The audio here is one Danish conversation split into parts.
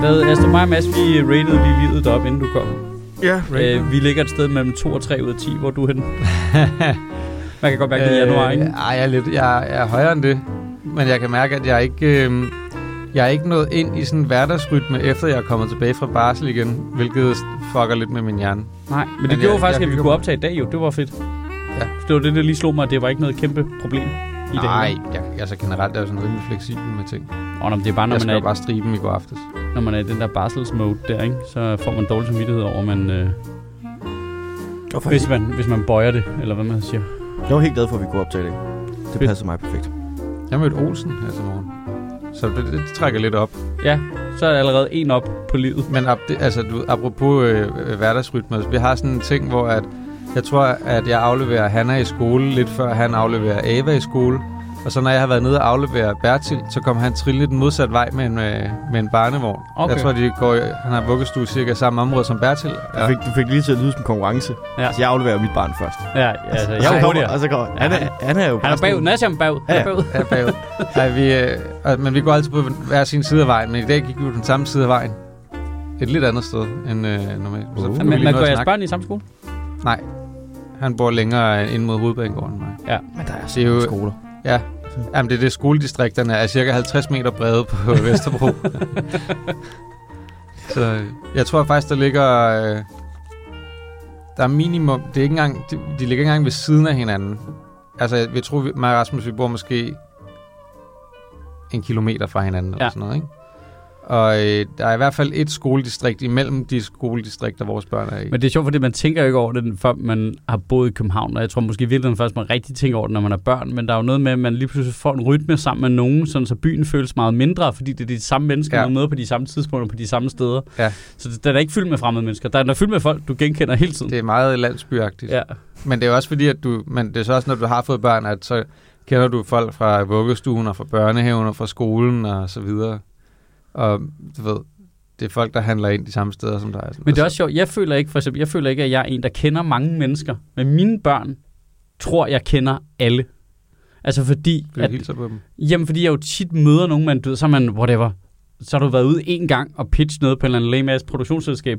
Hvad, Astrid, mig og Mads, vi rated lige livet op, inden du kom. Ja, Øh, vi ligger et sted mellem 2 og 3 ud af 10, hvor du er henne. Man kan godt mærke, det er januar, ikke? Ej, jeg er, lidt, jeg, jeg er højere end det. Men jeg kan mærke, at jeg ikke... Øh, jeg er ikke nået ind i sådan en hverdagsrytme, efter jeg er kommet tilbage fra barsel igen, hvilket fucker lidt med min hjerne. Nej, men det Men gjorde jeg- faktisk, jeg at vi kunne mig. optage i dag jo. Det var fedt. Ja. Det var det, der lige slog mig, at det var ikke noget kæmpe problem i dag. Nej, jeg, altså generelt er jeg sådan rimelig fleksibel med ting. Oh, no, det er bare, når jeg man, skal er, jo bare stribe dem i går aftes. når man er i den der barselsmode der, ikke? så får man dårlig samvittighed over, man, øh, Hvorfor hvis, man, hvis man bøjer det, eller hvad man siger. Jeg var helt glad for, at vi kunne optage det. Det Fedt. passer mig perfekt. Jeg mødte Olsen her til morgen. Så det, det trækker lidt op. Ja, så er der allerede en op på livet. Men ap, det, altså, du, apropos øh, øh, hverdagsrytme, vi har sådan en ting, hvor at, jeg tror, at jeg afleverer Hanna i skole lidt før han afleverer Ava i skole. Og så når jeg har været nede og aflevere Bertil, så kommer han trille den modsatte vej med en, med, med en barnevogn. Okay. Jeg tror, de går, han har vuggestue cirka samme område som Bertil. Du, fik, du fik lige til at lyde som konkurrence. Ja. Ja. Altså, jeg afleverer mit barn først. Ja, altså, jeg så er hurtigere. Og så kommer, han, er, han er jo Han er bagud. Er bagud. Han er Ja. bagud. Ja, bagud. Ej, vi, øh, men vi går altid på hver sin side af vejen, men i dag gik vi på den samme side af vejen. Et lidt andet sted end øh, normalt. Så Uh. fik vi Men noget går jeres børn i samme skole? Nej, han bor længere ind mod hovedbanegården end mig. Men der er Det er jo- så skoler. Ja, Jamen, det er det, skoledistrikterne er cirka 50 meter brede på Vesterbro. så øh, jeg tror faktisk, der ligger... Øh, der er minimum... Det er ikke engang, de, de ligger ikke engang ved siden af hinanden. Altså, jeg, jeg tror, vi, mig og Rasmus, vi bor måske en kilometer fra hinanden, eller Ja. sådan noget, ikke? Og øh, der er i hvert fald et skoledistrikt imellem de skoledistrikter, vores børn er i. Men det er sjovt, fordi man tænker ikke over det, før man har boet i København. Og jeg tror måske i virkeligheden først, man rigtig tænker over det, når man er børn. Men der er jo noget med, at man lige pludselig får en rytme sammen med nogen, sådan så byen føles meget mindre, fordi det er de samme mennesker, Ja. man møder på de samme tidspunkter, på de samme steder. Ja. Så det, der er ikke fyldt med fremmede mennesker. Der er, der er fyldt med folk, du genkender hele tiden. Det er meget landsbyagtigt. ja. Men det er også fordi, at du, men det er så også, når du har fået børn, at så kender du folk fra vuggestuen og fra børnehaven og fra skolen og så videre. Og du ved, det er folk, der handler ind de samme steder som dig. Men det er også sjovt. Jeg føler ikke, for eksempel, jeg føler ikke, at jeg er en, der kender mange mennesker. Men mine børn tror, jeg kender alle. Altså fordi, Fordi du hilser på dem. Jamen, fordi jeg jo tit møder nogen, man, du ved, så er man, whatever, så har du været ude en gang og pitch noget på en eller anden lægemads produktionsselskab.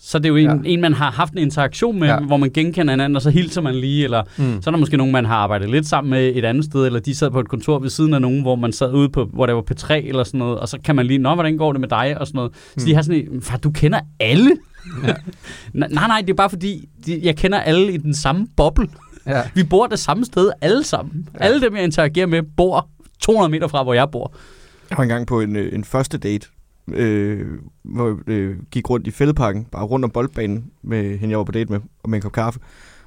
Så det er jo en, Ja. en, man har haft en interaktion med, Ja. hvor man genkender hinanden, og så hilser man lige, eller Mm. så er der måske nogen, man har arbejdet lidt sammen med et andet sted, eller de sad på et kontor ved siden af nogen, hvor man sad ude på, hvor der var P3 eller sådan noget, og så kan man lige, nå, hvordan går det med dig, og sådan noget. Så Mm. de har sådan en, far, du kender alle? Ja. nej, nej, det er bare fordi, de, jeg kender alle i den samme boble. Ja. Vi bor det samme sted alle sammen. Ja. Alle dem, jeg interagerer med, bor 200 meter fra, hvor jeg bor. Jeg var engang på en, øh, en første date, øh, hvor jeg øh, gik rundt i fældeparken, bare rundt om boldbanen med hende, jeg var på date med, og med en kop kaffe.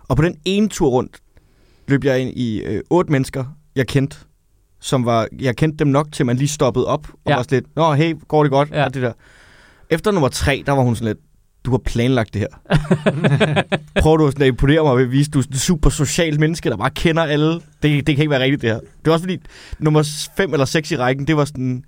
Og på den ene tur rundt, løb jeg ind i øh, otte mennesker, jeg kendte, som var, jeg kendte dem nok til, man lige stoppede op, og Ja. var sådan lidt, nå, hey, går det godt? Ja. Og det der. Efter nummer tre, der var hun sådan lidt, du har planlagt det her. Prøver du sådan at imponere mig ved at vise, at du er et super socialt menneske, der bare kender alle. Det, det kan ikke være rigtigt, det her. Det var også fordi, nummer 5 eller 6 i rækken, det var sådan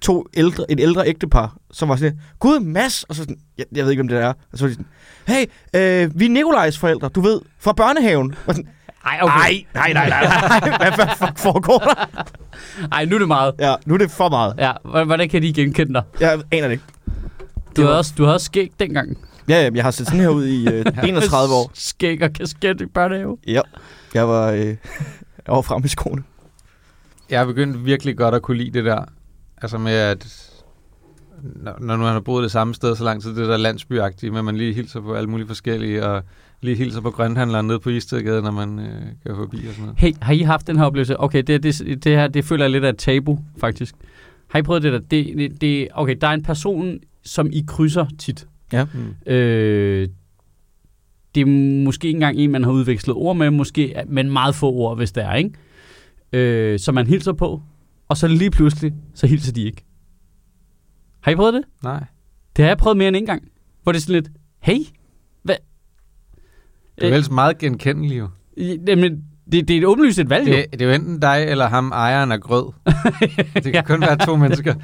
to ældre, et ældre ægtepar, som var sådan, Gud, Mads, og så sådan, jeg, jeg ved ikke, om det er. Og så var de sådan, hey, øh, vi er Nikolajs forældre, du ved, fra børnehaven. Og sådan, Ej, nej, nej, nej, nej, nej, hvad, hvad fuck foregår der? Ej, nu er det meget. Ja, nu er det for meget. Ja, hvordan hvordan kan de genkende dig? Jeg aner det ikke. Du var- også, du havde også skæg dengang. Ja, ja, jeg har set sådan her ud i øh, 31 år. Skæg og kasket i børnehave. Ja, jeg var, øh, jeg var frem i skoene. Jeg har begyndt virkelig godt at kunne lide det der. Altså med, at når, når nu han har boet det samme sted så lang tid, det der landsbyagtige, at man lige hilser på alle mulige forskellige, og lige hilser på grønthandleren nede på Istedgade, når man øh, kører forbi og sådan noget. Hey, har I haft den her oplevelse? Okay, det, det, det her, det føler jeg lidt af et tabu, faktisk. Har I prøvet det der? Det, det, det, okay, der er en person, som I krydser tit. Mm. Øh, det er måske ikke engang en, man har udvekslet ord med, måske, men meget få ord, hvis det er, ikke? Øh, som man hilser på, og så lige pludselig, så hilser de ikke. Har I prøvet det? Nej. Det har jeg prøvet mere end en gang. Hvor det er sådan lidt, hey, hvad? Det er vel meget genkendeligt jo. Øh, jamen, det, det er et åbenlyst et valg, jo. Det, det er jo enten dig eller ham, ejeren af grød. Det kan kun være to mennesker.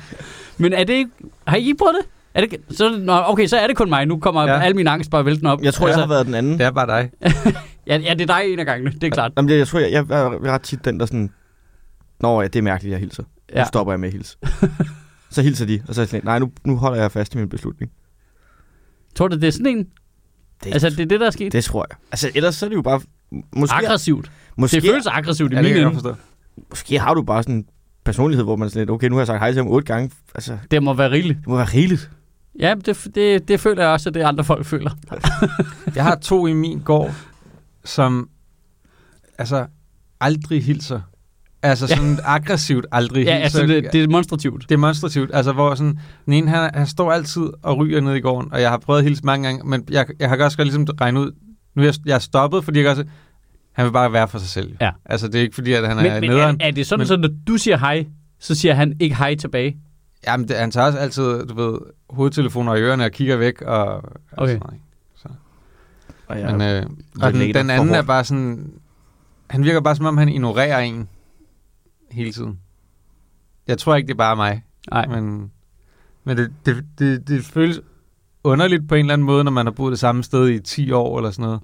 Men er det ikke... Har I ikke prøvet det? Er det, så, er det- nå, okay, så er det kun mig. Nu kommer Ja. al min angst bare væltende op. Jeg tror, altså, jeg har været den anden. Det er bare dig. ja, ja, det er dig en af gangene, det er klart. Jamen, det- jeg tror, jeg, jeg, jeg er ret tit den, der sådan... Nå ja, det er mærkeligt, jeg hilser. Ja. Nu stopper jeg med at hilse. så hilser de, og så er jeg sådan, nej, nu, nu holder jeg fast i min beslutning. Tror du, det er sådan en? Det, Altså, det er det, der er sket? det tror jeg. Altså, ellers så er det jo bare... Måske, Aggressivt. måske, Det føles aggressivt i Ja, det min jeg ende. måske har du bare sådan en personlighed, hvor man er sådan lidt, okay, nu har jeg sagt hej til ham otte gange. Altså, Det må være rigeligt. det må være rigeligt. Ja, det, det, det føler jeg også, at det andre folk føler. Jeg har to i min gård, som altså aldrig hilser. Altså Ja. sådan aggressivt aldrig Ja, hilser. altså, det, det er demonstrativt. demonstrativt. Altså, hvor sådan, den ene, han, han står altid og ryger ned i gården, og jeg har prøvet at hilse mange gange, men jeg, jeg har også godt ligesom regnet ud, nu er jeg, jeg er stoppet, fordi jeg også, han vil bare være for sig selv. Ja. Altså, det er ikke fordi, at han er Men, men nederen. er, er det sådan, Men- så når du siger hej, så siger han ikke hej tilbage? Jamen, det, han tager også altid, du ved, hovedtelefoner i ørerne og kigger væk, og, og Okay. sådan noget. ikke? Og Ja. Men, øh, og den, den anden er bare sådan, han virker bare som om, han ignorerer en hele tiden. Jeg tror ikke, det er bare mig. Nej. Men, men det, det, det, det føles underligt på en eller anden måde, når man har boet det samme sted i 10 år eller sådan noget.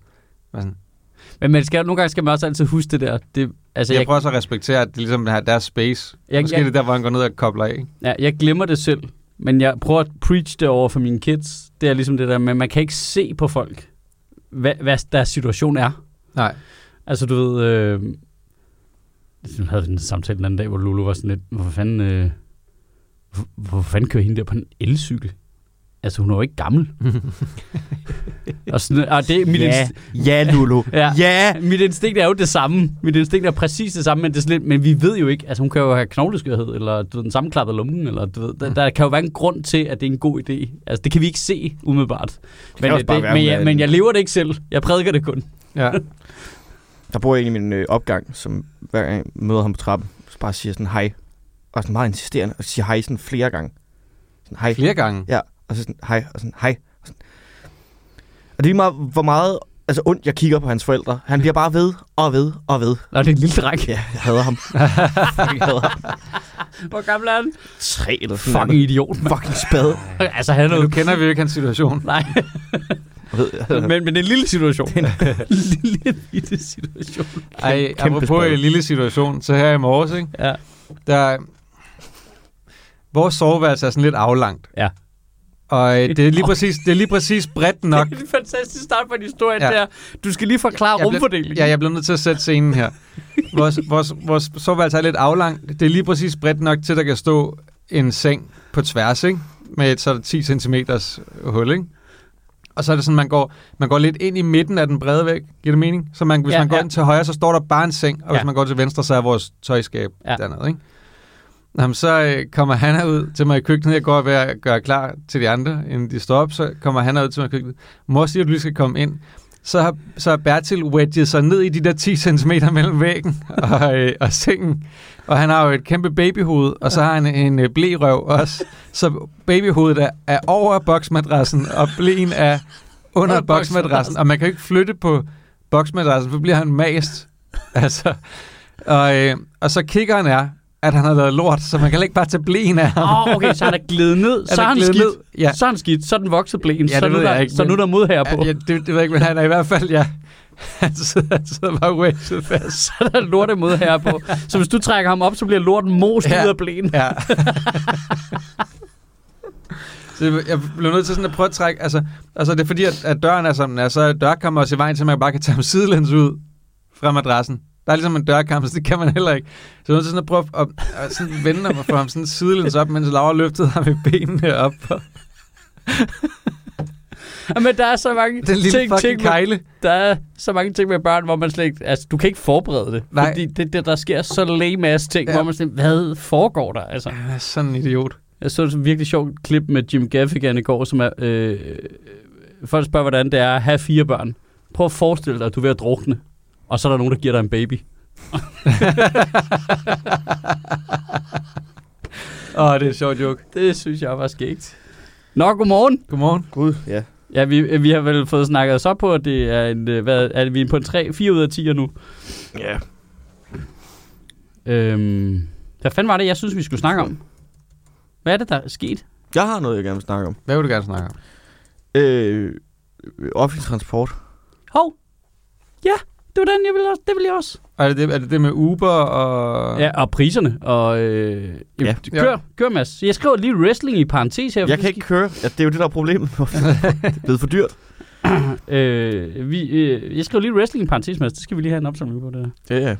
Sådan, Men man skal, nogle gange skal man også altid huske det der. Det, altså, jeg, jeg, prøver også at respektere, at det ligesom er deres space. Jeg- Måske jeg- det er der, hvor han går ned og kobler af. ja, jeg glemmer det selv. Men jeg prøver at preach det over for mine kids. Det er ligesom det der med, man kan ikke se på folk, hvad, hvad deres situation er. Nej. Altså, du ved... Øh, nu havde en samtale den anden dag, hvor Lulu var sådan lidt, hvorfor fanden, øh, hvor, hvor fanden kører hende der på en elcykel? Altså, hun er jo ikke gammel. og, sådan, og det, mit, Ja, inst- ja, Lulu. Ja. ja. mit instinkt er jo det samme. Mit instinkt er præcis det samme, men, det er sådan lidt, men vi ved jo ikke, altså hun kan jo have knogleskørhed, eller du ved, den sammenklappede lungen, eller du ved, der, der kan jo være en grund til, at det er en god idé. Altså, det kan vi ikke se umiddelbart. Men, det, men, jeg, en- men jeg lever det ikke selv. Jeg prædiker det kun. Ja. Der bor jeg i min øh, opgang, som hver gang jeg møder ham på trappen, så bare siger sådan hej. Og sådan meget insisterende, og siger hej sådan flere gange. Sådan hej. Flere gange. Ja, og så sådan hej, og sådan hej. Og, sådan. og det er lige meget, hvor meget altså, ondt jeg kigger på hans forældre. Han bliver bare ved og ved og ved. Nå, det er en lille dreng. Ja, jeg hader ham. Fucking hader ham. Hvor gammel er han? Tre eller sådan Fucking idiot. mand. Fucking spade. altså, han er jo... nu kender vi jo ikke hans situation. Nej, men, men det er en lille situation. en lille, lille situation. Ej, kæmpe apropos spade. en lille situation, så her i morges, ikke? Ja. der vores soveværelse er sådan lidt aflangt. Ja. Og øh, det er lige præcis, det er lige præcis bredt nok. Det er en fantastisk start på en historie Ja. der. Du skal lige forklare Jeg rumfordelingen. Ja, jeg bliver nødt til at sætte scenen her. Vores, vores, vores soveværelse er lidt aflangt. Det er lige præcis bredt nok til, at der kan stå en seng på tværs, ikke? Med et sådan 10 cm hul, ikke? Og så er det sådan, man går, man går lidt ind i midten af den brede væg. Giver det mening? Så man, hvis Ja, man går ja. ind til højre, så står der bare en seng. Og hvis Ja. man går til venstre, så er vores tøjskab Ja. dernede, ikke? Jamen, så øh, kommer han ud til mig i køkkenet. Jeg går ved at gøre klar til de andre, inden de står op. Så kommer han ud til mig i køkkenet. Mor siger, at du lige skal komme ind. Så har, så har Bertil wedget sig ned i de der 10 cm mellem væggen og, øh, og sengen. Og han har jo et kæmpe babyhoved, og så har han en øh, blerøv også. Så babyhovedet er, er over boksmadrassen, og blæen er under boksmadrassen. Og man kan ikke flytte på boksmadrassen, for bliver han mast. Altså, og, øh, og så kiggeren er, at han har lavet lort, så man kan ikke bare tage blæen af ham. Åh, oh, okay, så han er glædet ned. så er han skidt. ned. Ja. Så er han skidt. Så er den vokset blæen. Ja, så, nu der, ikke, så nu er der mod her på. Ja, det, det ved jeg ikke, men han er i hvert fald, ja. Han sidder, han sidder bare wedget fast. Så er der lorte mod her på. Så hvis du trækker ham op, så bliver lorten most Ja. ud af blæen. Ja. så jeg- blev nødt til sådan at prøve at trække, altså, altså det er fordi, at, at døren er som den er, så er dørkammer også i vejen at man bare kan tage ham sidelæns ud fra madrassen. Der er ligesom en dørkammer, så det kan man heller ikke. Så jeg sådan at prøve at, at sådan vende mig for ham sådan sidelæns op, mens Laura løftede ham i benene op men der er så mange den lille ting, ting med, kejle. der er så mange ting med børn, hvor man slet ikke, altså du kan ikke forberede det. Nej. Fordi det, det, der sker så lame ass ting, Ja. hvor man sådan, hvad foregår der? Altså, Han er sådan en idiot. jeg så et virkelig sjovt klip med Jim Gaffigan i går, som er, øh, folk spørger, hvordan det er at have fire børn. Prøv at forestille dig, at du er ved at drukne, og så er der nogen, der giver dig en baby. Åh, oh, det er en sjov joke. Det synes jeg var skægt. Nå, godmorgen. Godmorgen. Gud, ja. Ja, vi, vi har vel fået snakket os op på, at det er en, øh, hvad, er vi på en 3, 4 ud af 10 nu. Ja. Øhm, hvad fanden var det, jeg synes, vi skulle snakke om? Hvad er det, der er sket? Jeg har noget, jeg gerne vil snakke om. Hvad vil du gerne snakke om? Øh, offentlig transport. Hov. Ja, det var den, jeg ville også. Det vil jeg også. Og er det det, er det, det med Uber og... Ja, og priserne. Og, øh, Ja. Kør, kør, Mads. Jeg skriver lige wrestling i parentes her. Jeg kan ikke køre. Ja, det er jo det, der er problemet. det er blevet for dyrt. Øh, vi, øh, jeg skriver lige wrestling i parentes, Mads. Det skal vi lige have en opsamling på det her. Ja, ja.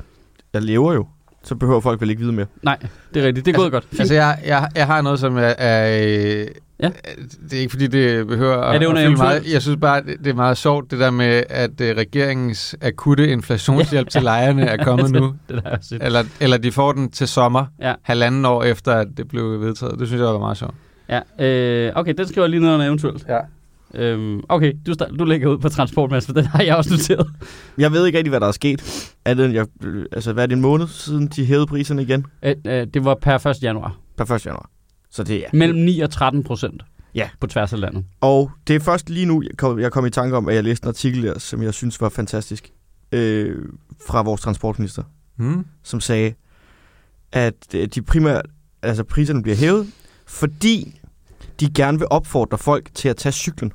Jeg lever jo. Så behøver folk vel ikke vide mere. Nej, det er rigtigt. Det er gået godt. Fint. Altså, jeg, jeg, jeg har noget, som er... er øh, Ja. Det er ikke, fordi det behøver at, Er det under at meget. Jeg synes bare, det, er meget sjovt, det der med, at øh, regeringens akutte inflationshjælp til lejerne er kommet nu. det der er sødt. Eller, eller de får den til sommer, Ja. halvanden år efter, at det blev vedtaget. Det synes jeg var meget sjovt. Ja, øh, okay, den skriver jeg lige ned under eventuelt. Ja. Øhm, okay, du, du lægger ud på transport, Mads, for den har jeg også noteret. Jeg ved ikke rigtig, hvad der er sket. Er det, jeg, øh, altså, hvad er det en måned siden, de hævede priserne igen? Øh, øh, det var per 1. januar. Per 1. januar. Så det er... Mellem 9 og 13 procent. Ja. På tværs af landet. Og det er først lige nu, jeg kom, jeg kom i tanke om, at jeg læste en artikel der, som jeg synes var fantastisk. Øh, fra vores transportminister, Hmm? som sagde, at øh, de primært, altså priserne bliver hævet, fordi de gerne vil opfordre folk til at tage cyklen.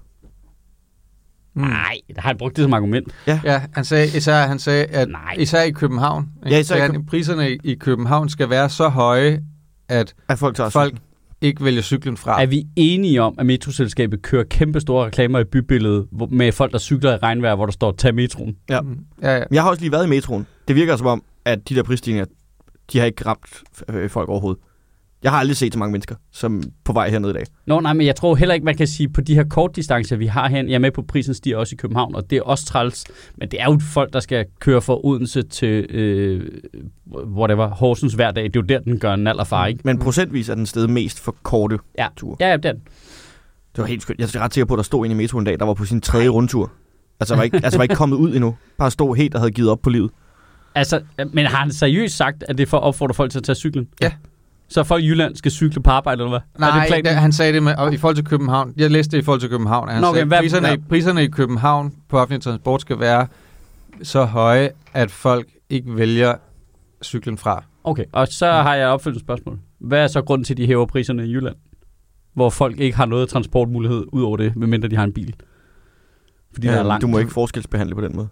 Mm. Nej, der har han brugt det som argument. Ja, han sagde, især, han sagde, at Nej. især i København, Ja, især i han, priserne i, i København skal være så høje, at At folk tager folk cyklen. Ikke vælger cyklen fra. Er vi enige om, at metroselskabet kører kæmpe store reklamer i bybilledet hvor- med folk, der cykler i regnvejr, hvor der står, tag metroen? Ja. Mm. ja, ja. Jeg har også lige været i metroen. Det virker som om, at de der prisstigninger, de har ikke ramt øh, folk overhovedet. Jeg har aldrig set så mange mennesker, som på vej hernede i dag. Nå, nej, men jeg tror heller ikke, man kan sige, på de her kortdistancer, vi har her, jeg er med på, prisen stiger også i København, og det er også træls, men det er jo folk, der skal køre fra Odense til, øh, whatever, Horsens hver dag. Det er jo der, den gør en allerfar, ikke? Men procentvis er den sted mest for korte Ja. ture. Ja, ja, den. Det var helt skønt. Jeg er ret sikker på, at der stod en i metroen en dag, der var på sin tredje rundtur. Altså var ikke, altså var ikke kommet ud endnu. Bare stod helt og havde givet op på livet. Altså, men har han seriøst sagt, at det er for at opfordre folk til at tage cyklen? Ja. Så folk i Jylland skal cykle på arbejde, eller hvad? er Nej, det planen? det, han sagde det med, og i forhold til København. Jeg læste det i forhold til København. at Han Nå, okay, sagde, hvad- priserne, hvad- i, priserne i København på offentlig transport skal være så høje, at folk ikke vælger cyklen fra. Okay, og så har jeg et opfølgende spørgsmål. Hvad er så grunden til, at de hæver priserne i Jylland? Hvor folk ikke har noget transportmulighed ud over det, medmindre de har en bil. Fordi ja, der er langt. du må ikke forskelsbehandle på den måde.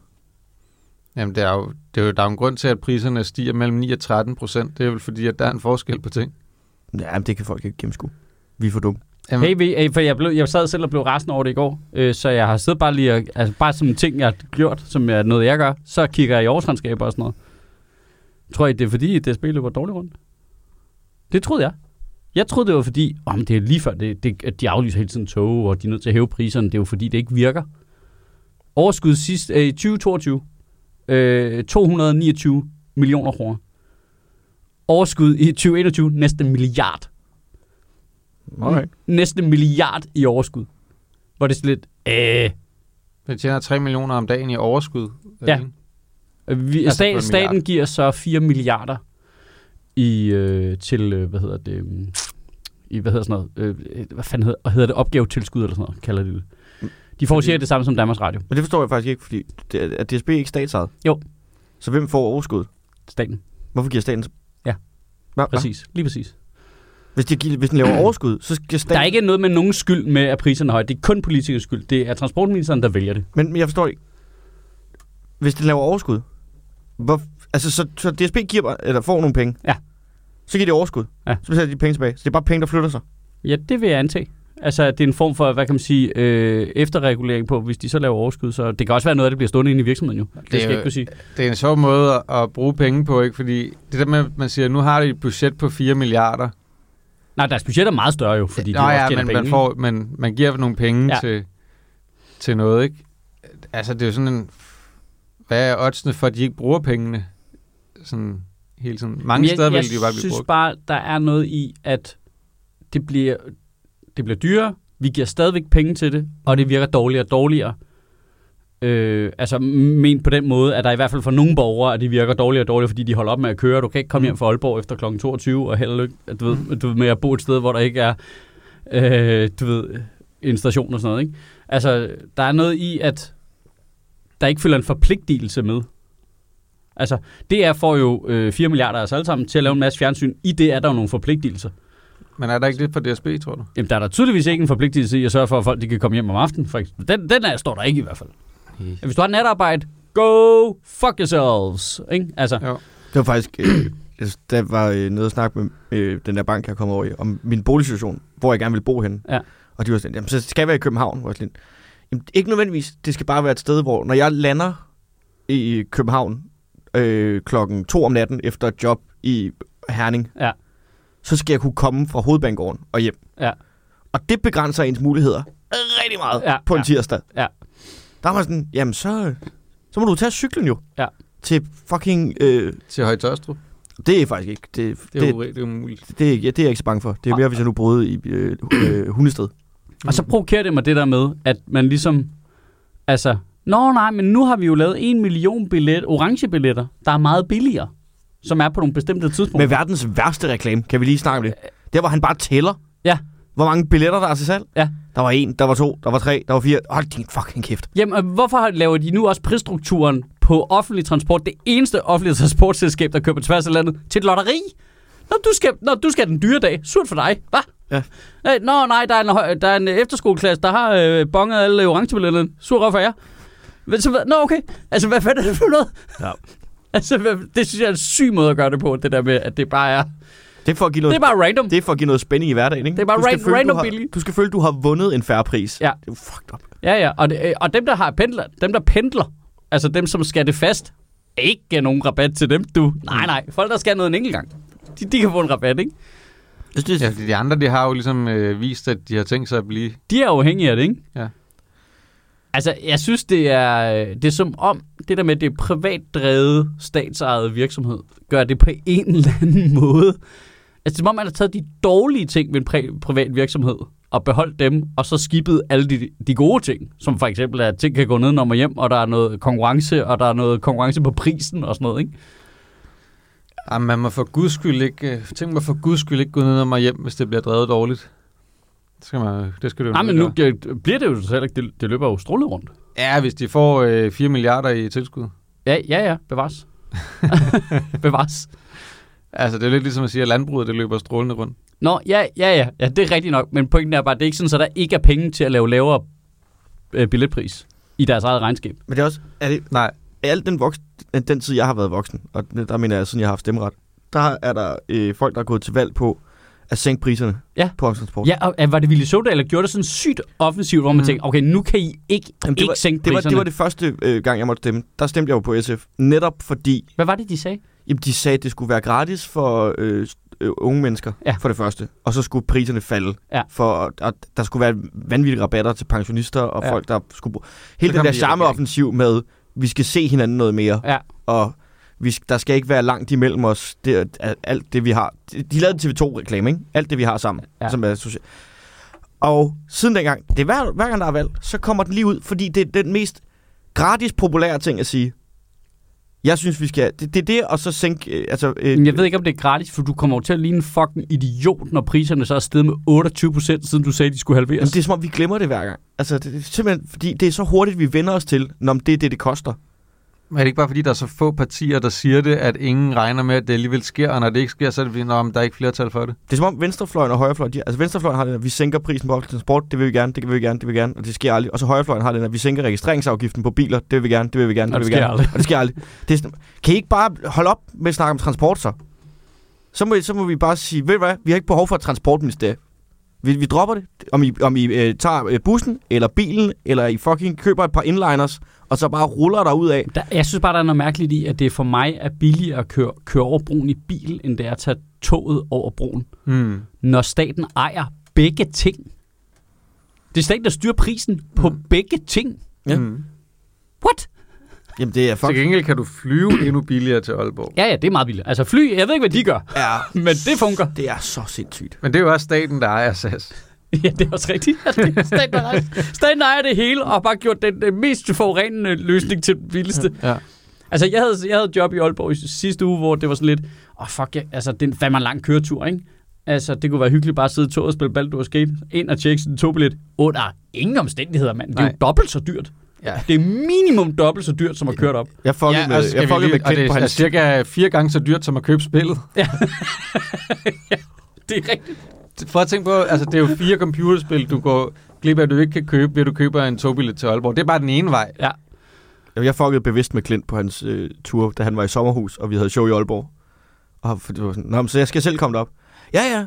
Jamen, det er jo, det er jo, der er jo en grund til, at priserne stiger mellem 9 og 13 procent. Det er vel fordi, at der er en forskel på ting. Ja, men det kan folk ikke gennemskue. Vi er for dumme. Jamen, Hey, vi- hey, for jeg, blev, jeg sad selv og blev rasende over det i går, øh, så jeg har siddet bare lige, og- altså bare som en ting, jeg har gjort, som er noget, jeg gør, så kigger jeg i årsregnskaber og sådan noget. Tror I, det er fordi, at DSB løber dårligt rundt? Det troede jeg. Jeg troede, det var fordi, om det er lige før, det, det, at de aflyser hele tiden tog, og de er nødt til at hæve priserne. Det er jo fordi, det ikke virker. Overskud sidst øh, i 2022, øh, 229 millioner kroner. Overskud i 2021, næsten en milliard. Okay. Næsten en milliard i overskud. Hvor det er lidt, øh, vi tjener 3 millioner om dagen i overskud. Ja. alene. vi, Altså stat, staten giver så 4 milliarder i, øh, til, øh, hvad hedder det, øh, i, hvad hedder sådan noget, øh, hvad fanden hedder, hedder det, opgavetilskud eller sådan noget, kalder de det. De får cirka det samme som Danmarks Radio. Men det forstår jeg faktisk ikke, fordi det, er er DSB ikke statsejet? Jo. Så hvem får overskud? Staten. Hvorfor giver staten... Ja. Hva? Præcis. Lige præcis. Hvis, de, giver- hvis den laver overskud, så skal staten... Der er ikke noget med nogen skyld med, at priserne er høje. Det er kun politikers skyld. Det er transportministeren, der vælger det. Men, men jeg forstår ikke. Hvis den laver overskud, hvor, altså så, så DSB giver, eller får nogle penge. Ja. Så giver de overskud. Ja. Så betaler de penge tilbage. Så det er bare penge, der flytter sig. Ja, det vil jeg antage. Altså, det er en form for, hvad kan man sige, øh, efterregulering på, hvis de så laver overskud. Så det kan også være noget, der bliver stående inde i virksomheden jo. Det, Det er skal jeg jo- ikke kunne sige. Det er en sjov måde at, at bruge penge på, ikke? Fordi det der med, at man siger, nu har de et budget på 4 milliarder. Nej, deres budget er meget større jo, fordi de Nå også ja, men penge. man, får, men man giver nogle penge Ja. til, til noget, ikke? Altså, det er jo sådan en... Hvad er oddsene for, at de ikke bruger pengene? Sådan hele tiden. Mange jeg, steder jeg vil de jo bare blive synes brugt. bare, der er noget i, at det bliver, det bliver dyrere, vi giver stadigvæk penge til det, og det virker dårligere og dårligere. Øh, altså men på den måde, at der i hvert fald for nogle borgere, at de virker dårligere og dårligere, fordi de holder op med at køre. Du kan ikke komme Mm. hjem fra Aalborg efter kl. 22 og held og lykke, du ved, du ved, med at bo et sted, hvor der ikke er øh, du ved, en station og sådan noget. Ikke? Altså, der er noget i, at der ikke følger en forpligtelse med. Altså, DR får jo øh, 4 milliarder af os alle sammen til at lave en masse fjernsyn. I det er der jo nogle forpligtelser. Men er der ikke det for DSB, tror du? Jamen, der er der tydeligvis ikke en forpligtelse i at sørge for, at folk de kan komme hjem om aftenen. For eksempel. Den, den er, står der ikke i hvert fald. Hvis du har natarbejde, go fuck yourselves. Ikke? Altså, Jo. Det var faktisk, øh, jeg var øh, nede og snakke med øh, den der bank, jeg kom over i, om min boligsituation, hvor jeg gerne ville bo henne. Ja. Og de var sådan, jamen så skal jeg være i København. Hvor jeg sådan, jamen, ikke nødvendigvis, det skal bare være et sted, hvor når jeg lander i København øh, klokken to om natten efter et job i Herning, Ja. Så skal jeg kunne komme fra hovedbanegården og hjem. Ja. Og det begrænser ens muligheder rigtig meget Ja, på en ja. tirsdag. Ja. Der var sådan, jamen så, så må du tage cyklen jo. Ja. Til fucking... Øh, Til Høje Tørstrup. det er faktisk ikke. Det, Det er, det, jo, det er umuligt. det, er, ikke- ja, det er jeg ikke så bange for. Det er mere, hvis jeg nu boede i øh, øh, Hundested. Og så provokerer det mig det der med, at man ligesom, altså, nå nej, men nu har vi jo lavet en million billet, orange billetter, der er meget billigere, som er på nogle bestemte tidspunkter. Med verdens værste reklame, kan vi lige snakke om det. Der, hvor han bare tæller. Ja. Hvor mange billetter der er til salg. Ja. Der var en, der var to, der var tre, der var fire. Hold din fucking kæft. Jamen, hvorfor har- laver de nu også prisstrukturen på offentlig transport, det eneste offentlige transportselskab, der kører på tværs af landet, til et lotteri? Når du skal, når du skal den dyre dag, surt for dig, hva? Ja. Nej, Nå nej, der er en, der er en efterskoleklasse, der har øh, bonget alle orangebilletterne. Sur for jer. Men så, hvad- nå okay, altså hvad fanden er det for noget? Ja. Altså, det synes jeg er en syg måde at gøre det på, det der med, at det bare er, Det er for at give det noget, er bare random. det er for at give noget spænding i hverdagen, ikke? Det er bare Du skal ran- føle, random du har, billigt. Du skal føle, du har vundet en færre pris. Ja. Det er jo fucked up. Ja, ja, og, det, øh, og dem, der har pendler, dem, der pendler, altså dem, som skal det fast, ikke nogen rabat til dem, du. Nej, nej, folk, der skal noget en enkelt gang, de, de kan få en rabat, ikke? Jeg synes, Ja, fordi de andre, de har jo ligesom øh, vist, at de har tænkt sig at blive... De er afhængige af det, ikke? Ja. Altså, jeg synes, det er, øh, det er som om, det der med, det er privat drevet, virksomhed, gør det på en eller anden måde. Altså, det er som om, man har taget de dårlige ting ved en pri- privat virksomhed, og beholdt dem, og så skippet alle de, de gode ting, som for eksempel, at ting kan gå ned og hjem, og der er noget konkurrence, og der er noget konkurrence på prisen og sådan noget, ikke? Jamen, man må for guds skyld ikke... Øh, Tænk mig for guds skyld ikke gå ned når man hjem, hvis det bliver drevet dårligt. Det skal, man, det skal det jo Nej, men ikke nu det, bliver det jo så heller ikke. Det, det løber jo strålet rundt. Ja, hvis de får øh, 4 milliarder i tilskud. Ja, ja, ja. Bevares. bevares. Altså, det er lidt ligesom at sige, at landbruget det løber strålende rundt. Nå, ja, ja, ja, ja, det er rigtigt nok. Men pointen er bare, at det er ikke sådan, at der ikke er penge til at lave lavere øh, billetpris i deres eget regnskab. Men det er også, er det, Nej, alt den, voksen, den tid, jeg har været voksen, og der mener jeg, siden jeg har haft stemmeret, der er der øh, folk, der er gået til valg på at sænke priserne Ja. på offentlig transport. Ja, og øh, var det Ville Soda, eller gjorde det sådan sygt offensivt, hvor man Mm. tænkte, okay, nu kan I ikke, Jamen, det ikke var- sænke Det var, priserne. det var det første øh, gang, jeg måtte stemme. Der stemte jeg jo på SF. Netop fordi, Hvad var det, de sagde? jamen, de sagde, at det skulle være gratis for øh, øh, unge mennesker, Ja. for det første. Og så skulle priserne falde. Ja. For at, der skulle være vanvittige rabatter til pensionister og Ja. folk, der skulle bruge... Hele den der de i charmeoffensiv med, vi skal se hinanden noget mere. Ja. Og vi, der skal ikke være langt imellem os. Det, alt det, vi har. De, de lavede TV2-reklame, ikke? Alt det, vi har sammen. Ja. Som er social. Og siden dengang, det er hver, hver gang, der er valg, så kommer den lige ud, fordi det er den mest gratis populære ting at sige. Jeg synes, vi skal... Det, det er det, og så sænke... Øh, altså, øh, Men jeg ved ikke, om det er gratis, for du kommer jo til at ligne en fucking idiot, når priserne så er steget med 28 procent, siden du sagde, at de skulle halveres. Jamen, det er som om, vi glemmer det hver gang. Altså, det, det er simpelthen, fordi det er så hurtigt, vi vender os til, når det er det, det koster. Men er det ikke bare fordi, der er så få partier, der siger det, at ingen regner med, at det alligevel sker, og når det ikke sker, så er det fordi, "Nå, men der er ikke flertal for det? Det er som om venstrefløjen og højrefløjen, de, altså venstrefløjen har den, at vi sænker prisen på offentlig transport, det vil vi gerne, det vil vi gerne, det vil vi gerne, og det sker aldrig. Og så højrefløjen har den, at vi sænker registreringsafgiften på biler, det vil vi gerne, det vil vi gerne, det vil det vi gerne. aldrig. Og det sker aldrig. Det er sådan, kan I ikke bare holde op med at snakke om transport så? Så må, så må vi bare sige, ved du hvad, vi har ikke behov for et transportministerie. Vi, vi dropper det. Om I, om I øh, tager øh, bussen, eller bilen, eller I fucking køber et par inliners, og så bare ruller der ud af. Der, jeg synes bare, der er noget mærkeligt i, at det for mig er billigere at køre, køre over broen i bil, end det er at tage toget over broen, Hmm. når staten ejer begge ting. Det er staten, der styrer prisen på Mm. begge ting. Ja. Hmm. What? Jamen det er Til fucking... gengæld kan du flyve endnu billigere til Aalborg. Ja, ja, det er meget billigt. Altså fly, jeg ved ikke, hvad de gør, Ja, men det fungerer. det er så sindssygt. Men det er jo også staten, der ejer SAS. Ja, det er også rigtigt. Staten, der ejer, staten ejer det hele, og har bare gjort den, den mest forurenende løsning til den billigste. Ja. Altså, jeg havde, jeg havde et job i Aalborg i sidste uge, hvor det var sådan lidt, åh oh, fuck, ja, altså, det er fandme en lang køretur, ikke? Altså, det kunne være hyggeligt bare at sidde i toget og spille Baldur's Gate, ind og tjekke sin togbillet. Under ingen omstændigheder, mand. Det er jo dobbelt så dyrt. Ja. Det er minimum dobbelt så dyrt, som at køre op. Jeg fuckede ja, med, altså, jeg fuckede lige, med og Kent det på er hans... cirka fire gange så dyrt som at købe spillet. Det er rigtigt. For at tænke på, altså det er jo fire computerspil, du går glip af, du ikke kan købe, ved du køber en togbillet til Aalborg. Det er bare den ene vej. Jamen, Jeg fuckede bevidst med Klint på hans øh, tur, da han var i sommerhus, og vi havde show i Aalborg. Og for det var sådan, Nå, så jeg skal selv komme derop. Ja, ja.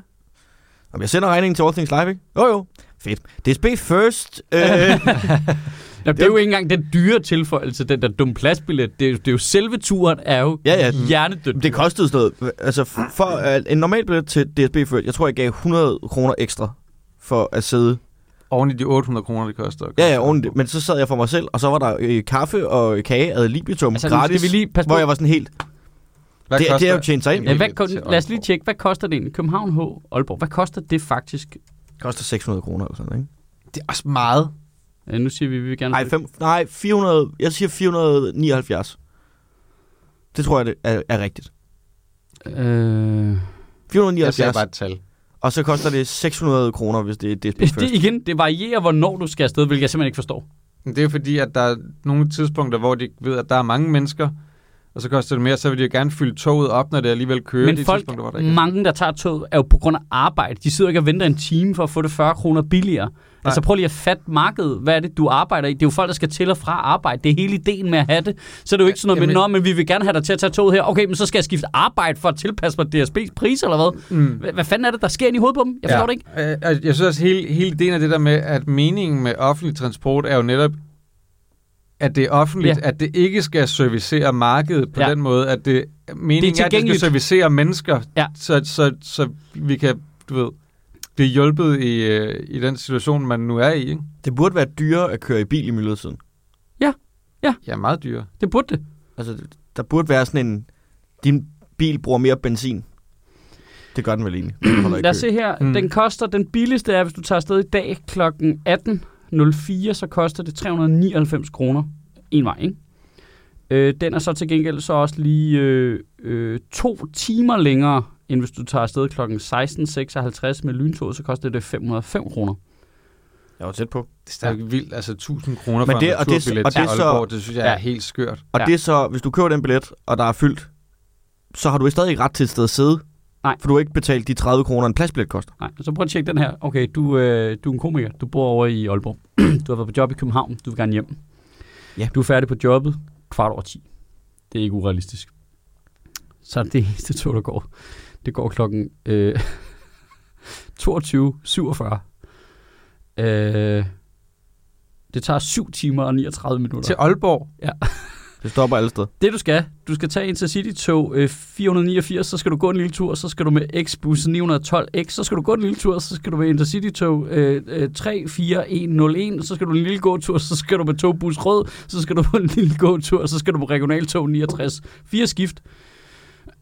Jamen, jeg sender regningen til All Things Live, ikke? Jo, jo. Fedt. DSB first. Øh, Ja, det er jo ikke engang den dyre tilføjelse, den der dumme pladsbillet. Det er, jo- det er jo selve turen, er jo Ja, ja. hjernedødt. det kostede sådan noget. Altså, for uh, en normal billet til DSB first, jeg tror, jeg gav 100 kroner ekstra for at sidde. Oven i de 800 kroner, det koster. Ja, ja, ordentligt. Men så sad jeg for mig selv, og så var der øh, kaffe og kage ad libitum Altså, gratis. vi lige passe. Hvor jeg var sådan helt, Hvad det, det koster er jo tjent sig ind. Ja, hvad, lad os lige tjekke, hvad koster det egentlig? København H, Aalborg. Hvad koster det faktisk? Det koster 600 kroner eller sådan, ikke? Det er også meget. Ja, nu siger vi, at vi vil gerne... Nej, fem, nej 400, jeg siger 479. Det tror jeg, det er, er rigtigt. Øh, Jeg sagde 479, bare et tal. og så koster det 600 kroner, hvis det er DSB det, First. igen, det varierer, hvornår du skal afsted, hvilket jeg simpelthen ikke forstår. Det er fordi, at der er nogle tidspunkter, hvor de ved, at der er mange mennesker, og så koster det mere, så vil de jo gerne fylde toget op, når det alligevel kører Men de folk, hvor der ikke er. mange, der tager toget, er jo på grund af arbejde. De sidder ikke og venter en time for at få det 40 kroner billigere. Nej. Altså prøv lige at fatte markedet. Hvad er det, du arbejder i? Det er jo folk, der skal til og fra arbejde. Det er hele ideen med at have det. Så er det jo ikke sådan noget med, Jamen- Nå, men vi vil gerne have dig til at tage toget her. Okay, men så skal jeg skifte arbejde for at tilpasse mig DSB's pris, eller hvad? Mm. Hvad, fanden er det, der sker ind i hovedet på dem? Jeg forstår det ikke. Jeg, jeg, synes også, hele, hele ideen af det der med, at meningen med offentlig transport er jo netop, at det er offentligt, Ja. at det ikke skal servicere markedet på Ja. den måde, at det meningen det er, at det skal servicere mennesker, Ja. så, så, så vi kan, du ved, blive hjulpet i, øh, i den situation, man nu er i. Ikke? Det burde være dyrere at køre i bil i myldretiden. Ja, meget dyre. Det burde det. Altså, der burde være sådan en... Din bil bruger mere benzin. Det gør den vel egentlig. Lad os se her. Mm. Den koster, den billigste er, hvis du tager afsted i dag kl. 18.04, så koster det 399 kroner en vej, ikke? Øh, den er så til gengæld så også lige øh, øh, to timer længere, end hvis du tager afsted kl. 16.56 med lyntoget, så koster det 505 kroner. Jeg var tæt på. Det er stadig vildt. Altså 1000 kroner Men for det- en og det- og til det er så- Aalborg, det synes jeg er Ja. helt skørt. Og Ja. det er så, hvis du køber den billet, og der er fyldt, så har du stadig ikke ret til et sted at sidde. Nej. For du har ikke betalt de 30 kroner, en pladsbillet koster. Nej, så prøv at tjekke den her. Okay, du, øh, du er en komiker. Du bor over i Aalborg. du har været på job i København. Du vil gerne hjem. Ja. Du er færdig på jobbet kvart over 10. Det er ikke urealistisk. Så det eneste tog, der går, det går klokken øh, 22.47. Øh, det tager 7 timer og 39 minutter. Til Aalborg? Det stopper alle steder. Det du skal, du skal tage Intercity-tog øh, 489, så skal du gå en lille tur, så skal du med X-bus 912X, så skal du gå en lille tur, så skal du med Intercity-tog øh, øh, 34101, så skal du en lille gåtur, så skal du med togbus rød, så skal du på en lille gåtur, så skal du på regionaltog 69. Fire skift.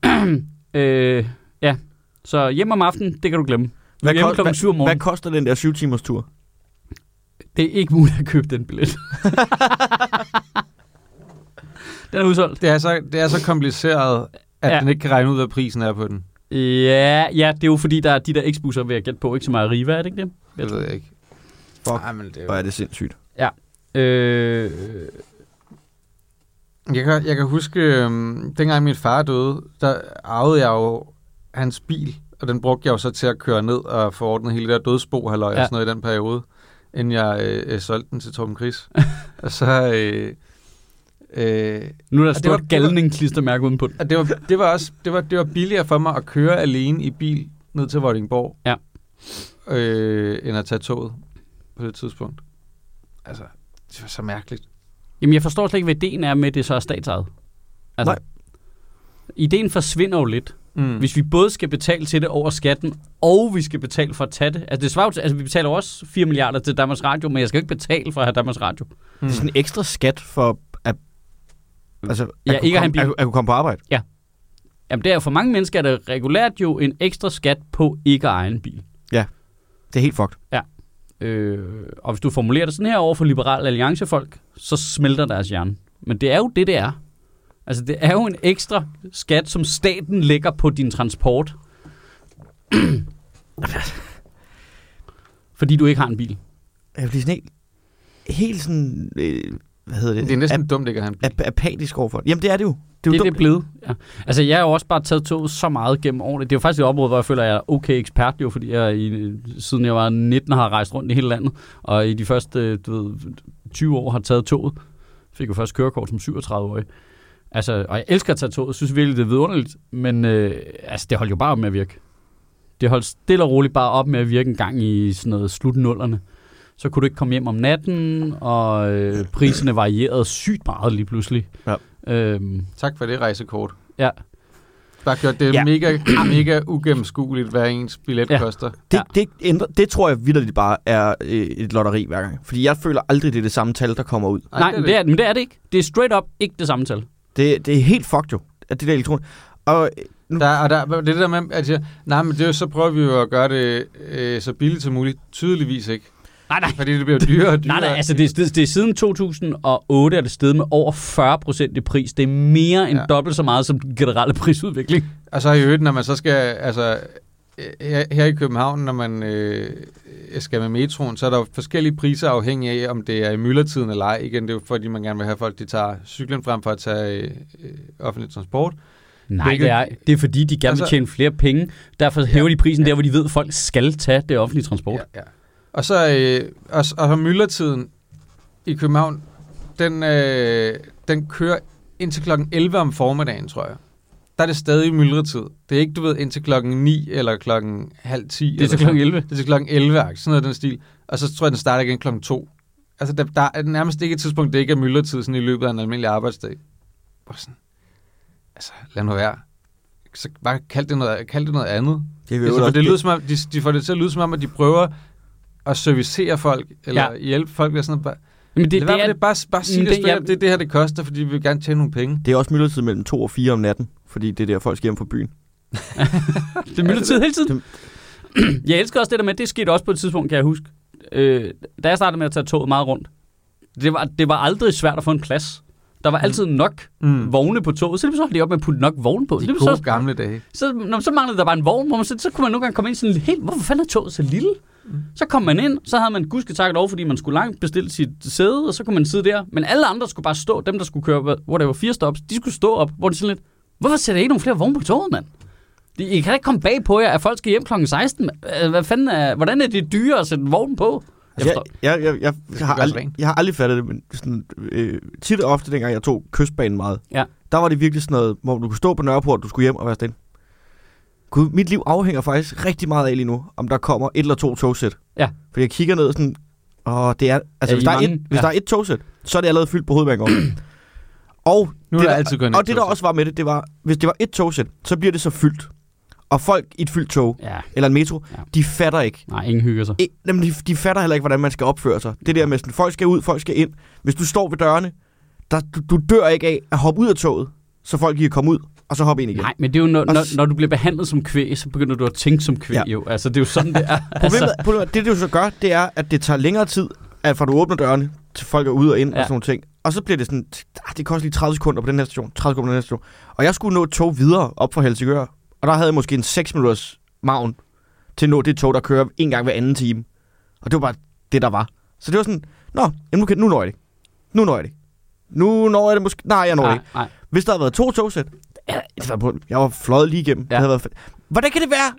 øh, ja, så hjem om aftenen, det kan du glemme. Du Hvad, hjemme ko- klokken 7 om hvad, hvad koster den der 7 timers tur? Det er ikke muligt at købe den billet. den er udsolgt. Det er så, det er så kompliceret, at Ja. ja. den ikke kan regne ud, hvad prisen er på den. Ja, ja, det er jo fordi, der er de der X-busser, vil jeg gætte på, ikke som er Arriva, er det ikke det? Det ved jeg ikke. Fuck. Ej, men det er Hvor jo... er det sindssygt. Øh, jeg, kan, jeg kan huske, øhm, dengang min far døde, der arvede jeg jo hans bil, og den brugte jeg jo så til at køre ned og få ordnet hele det der dødsbo, halløj, Ja. ja. og sådan noget i den periode, inden jeg øh, øh, solgte den til Torben Chris. og så... Øh, øh, nu er der stort var- det var- galning klistermærke uden på den. Og det var, det var også det var, det var billigere for mig at køre alene i bil ned til Vordingborg, Ja. øh, end at tage toget på det tidspunkt. Altså, det var så mærkeligt. Jamen, jeg forstår slet ikke, hvad ideen er med, at det så er statsejet. Altså, Nej. Ideen forsvinder jo lidt. Mm. Hvis vi både skal betale til det over skatten, og vi skal betale for at tage det. Altså, det svarer altså vi betaler også 4 milliarder til Danmarks Radio, men jeg skal jo ikke betale for at have Danmarks Radio. mm. Det er sådan en ekstra skat for altså, Ja, ikke komme, bil. at, at kunne komme på arbejde. Jamen, det er for mange mennesker, er det regulært jo en ekstra skat på ikke at eje en bil. Det er helt fucked. Øh, og hvis du formulerer det sådan her over for liberale alliancefolk, så smelter deres hjerne. Men det er jo det, det er. Altså, det er jo en ekstra skat, som staten lægger på din transport. Fordi du ikke har en bil. Jeg bliver sådan helt, helt sådan... Øh, hvad hedder det? Det er næsten Ap- dumt ikke at bil. ap- apatisk overfor det. Jamen, det er det jo. Det er Det jo er det dumt. blevet. Ja. Altså, jeg har jo også bare taget toget så meget gennem årene. Det er jo faktisk et område, hvor jeg føler, at jeg er okay ekspert, jo, fordi jeg i, siden jeg var 19 har rejst rundt i hele landet, og i de første du ved, 20 år har taget toget. Fik jo først kørekort som 37-årig. Altså, og jeg elsker at tage toget, synes virkelig, det er vidunderligt, men øh, altså, det holdt jo bare op med at virke. Det holdt stille og roligt bare op med at virke en gang i sådan noget slut nullerne. Så kunne du ikke komme hjem om natten, og øh, priserne varierede sygt meget lige pludselig. Ja. Øhm, Tak for det rejsekort. Ja. Bare gjort det Ja. mega, mega ugennemskueligt, hvad ens billet Ja. koster. Det, Ja. det, ændrer, det tror jeg vildt bare er øh, et lotteri hver gang. Fordi jeg føler aldrig, det er det samme tal, der kommer ud. Nej, Nej det, det er, men det er det ikke. Det er straight up ikke det samme tal. Det, det er helt fucked jo, at det der elektron. Og nu, Der, og der, det der med, at jeg, nej, men det er så prøver vi jo at gøre det øh, så billigt som muligt. Tydeligvis ikke. Nej, nej. Fordi det bliver dyrere og dyrere. Nej, nej, altså det, er- det, det er siden 2008 er det steget med over 40 procent i pris. Det er mere end ja. Ja. dobbelt så meget som den generelle prisudvikling. Og så i øvrigt, når man så skal, altså her, her i København, når man øh, skal med metroen, så er der jo forskellige priser afhængig af, om det er i myldretiden eller ej. Igen, det er jo fordi, man gerne vil have folk, de tager cyklen frem for at tage øh, offentlig transport. Nej, Hvilket- det er, det er fordi, de gerne vil Altså- tjene flere penge. Derfor hæver de prisen der, hvor de ved, at folk skal tage det offentlige transport. Ja, ja. Og så, øh, og, og så myldretiden i København, den, øh, den kører indtil klokken 11 om formiddagen, tror jeg. Der er det stadig myldretid. Det er ikke, du ved, indtil klokken 9 eller klokken halv 10. Det er til klokken 11. Det er til klokken 11, sådan noget den stil. Og så tror jeg, den starter igen klokken 2. Altså, der, der er nærmest ikke et tidspunkt, det ikke er myldretid sådan i løbet af en almindelig arbejdsdag. Bare sådan, altså, lad nu være. Så bare kald det noget, kald det noget andet. det, Altså, for det lyder som om, de, de får det til at lyde som om, at de prøver at servicere folk, eller Ja. hjælpe folk ved sådan noget. Bare, Men det, det, det, det, er, det, bare, bare sige det, det- det, det, det er det her, det koster, fordi vi vil gerne tjene nogle penge. det er også myldretid mellem 2 og 4 om natten, fordi det er der, folk skal hjem fra byen. det er myldretid hele tiden. Jeg elsker også det der med, det skete også på et tidspunkt, kan jeg huske. Øh, da jeg startede med at tage toget meget rundt, det var, det var aldrig svært at få en plads. Der var altid nok Mm. vogne på toget, så lige så holdt de op med at putte nok vogne på. Så, De gode pludselig gamle dage. så, når, så manglede der bare en vogn, hvor man, så, så kunne man nogle gange komme ind sådan helt, hvorfor fanden er toget så lille? Mm. Så kom man ind, så havde man gudske tak lov, fordi man skulle langt bestille sit sæde, og så kunne man sidde der. Men alle andre skulle bare stå, dem der skulle køre, hvor der var fire stops, de skulle stå op, hvor det sådan lidt, hvorfor sætter I ikke nogle flere vogne på toget, mand? Det- I kan da ikke komme bag på jer, at folk skal hjem kl. 16. mand. Øh, Hvad fanden er, hvordan er det dyre at sætte en vogn på? Jeg Jeg, forstår- jeg, jeg, jeg, jeg, har aldrig, jeg har aldrig fattet det, men sådan, øh, tit og ofte, dengang jeg tog kystbanen meget, Ja. der var det virkelig sådan noget, hvor du kunne stå på Nørreport, du skulle hjem og være stille. Gud, mit liv afhænger faktisk rigtig meget af lige nu, om der kommer et eller to togsæt. Ja. For jeg kigger ned og sådan, åh, det er, altså Er hvis, der er, mange? et, hvis Ja. der er et togsæt, så er det allerede fyldt på hovedbanegården. og Nu er det, der altid en og det der også var med det, det var, hvis det var et togsæt, så bliver det så fyldt. Og folk i et fyldt tog, Ja, eller en metro, Ja. de fatter ikke, nej, ingen hygger sig. E- Jamen, de, de fatter heller ikke, hvordan man skal opføre sig. Det der med, sådan, folk skal ud, folk skal ind. Hvis du står ved dørene, der, du, du dør ikke af at hoppe ud af toget, så folk kan komme ud, og så hoppe ind igen. Nej, men det er jo, når, når, når du bliver behandlet som kvæg, så begynder du at tænke som kvæg Ja. jo. Altså, det er jo sådan, det er. Problemet, altså, problemet, det, det du så gør, det er, at det tager længere tid, at fra du åbner dørene, til folk er ude og ind ja. Og sådan nogle ting. Og så bliver det sådan, ah, det koster lige 30 sekunder på den her station, 30 sekunder på den her station. Og jeg skulle nå et tog videre op fra Helsingør, og der havde jeg måske en 6 minutters maven til at nå det tog, der kører en gang hver anden time. Og det var bare det, der var. Så det var sådan, nå, jamen nu, kan, nu når jeg det. Nu når jeg det. Nu når jeg det måske. Nej, jeg når det nej, ikke. nej. Hvis der havde været to togsæt, ja, det var på- jeg var fløjet lige igennem. Ja. Det havde været. Hvordan kan det være?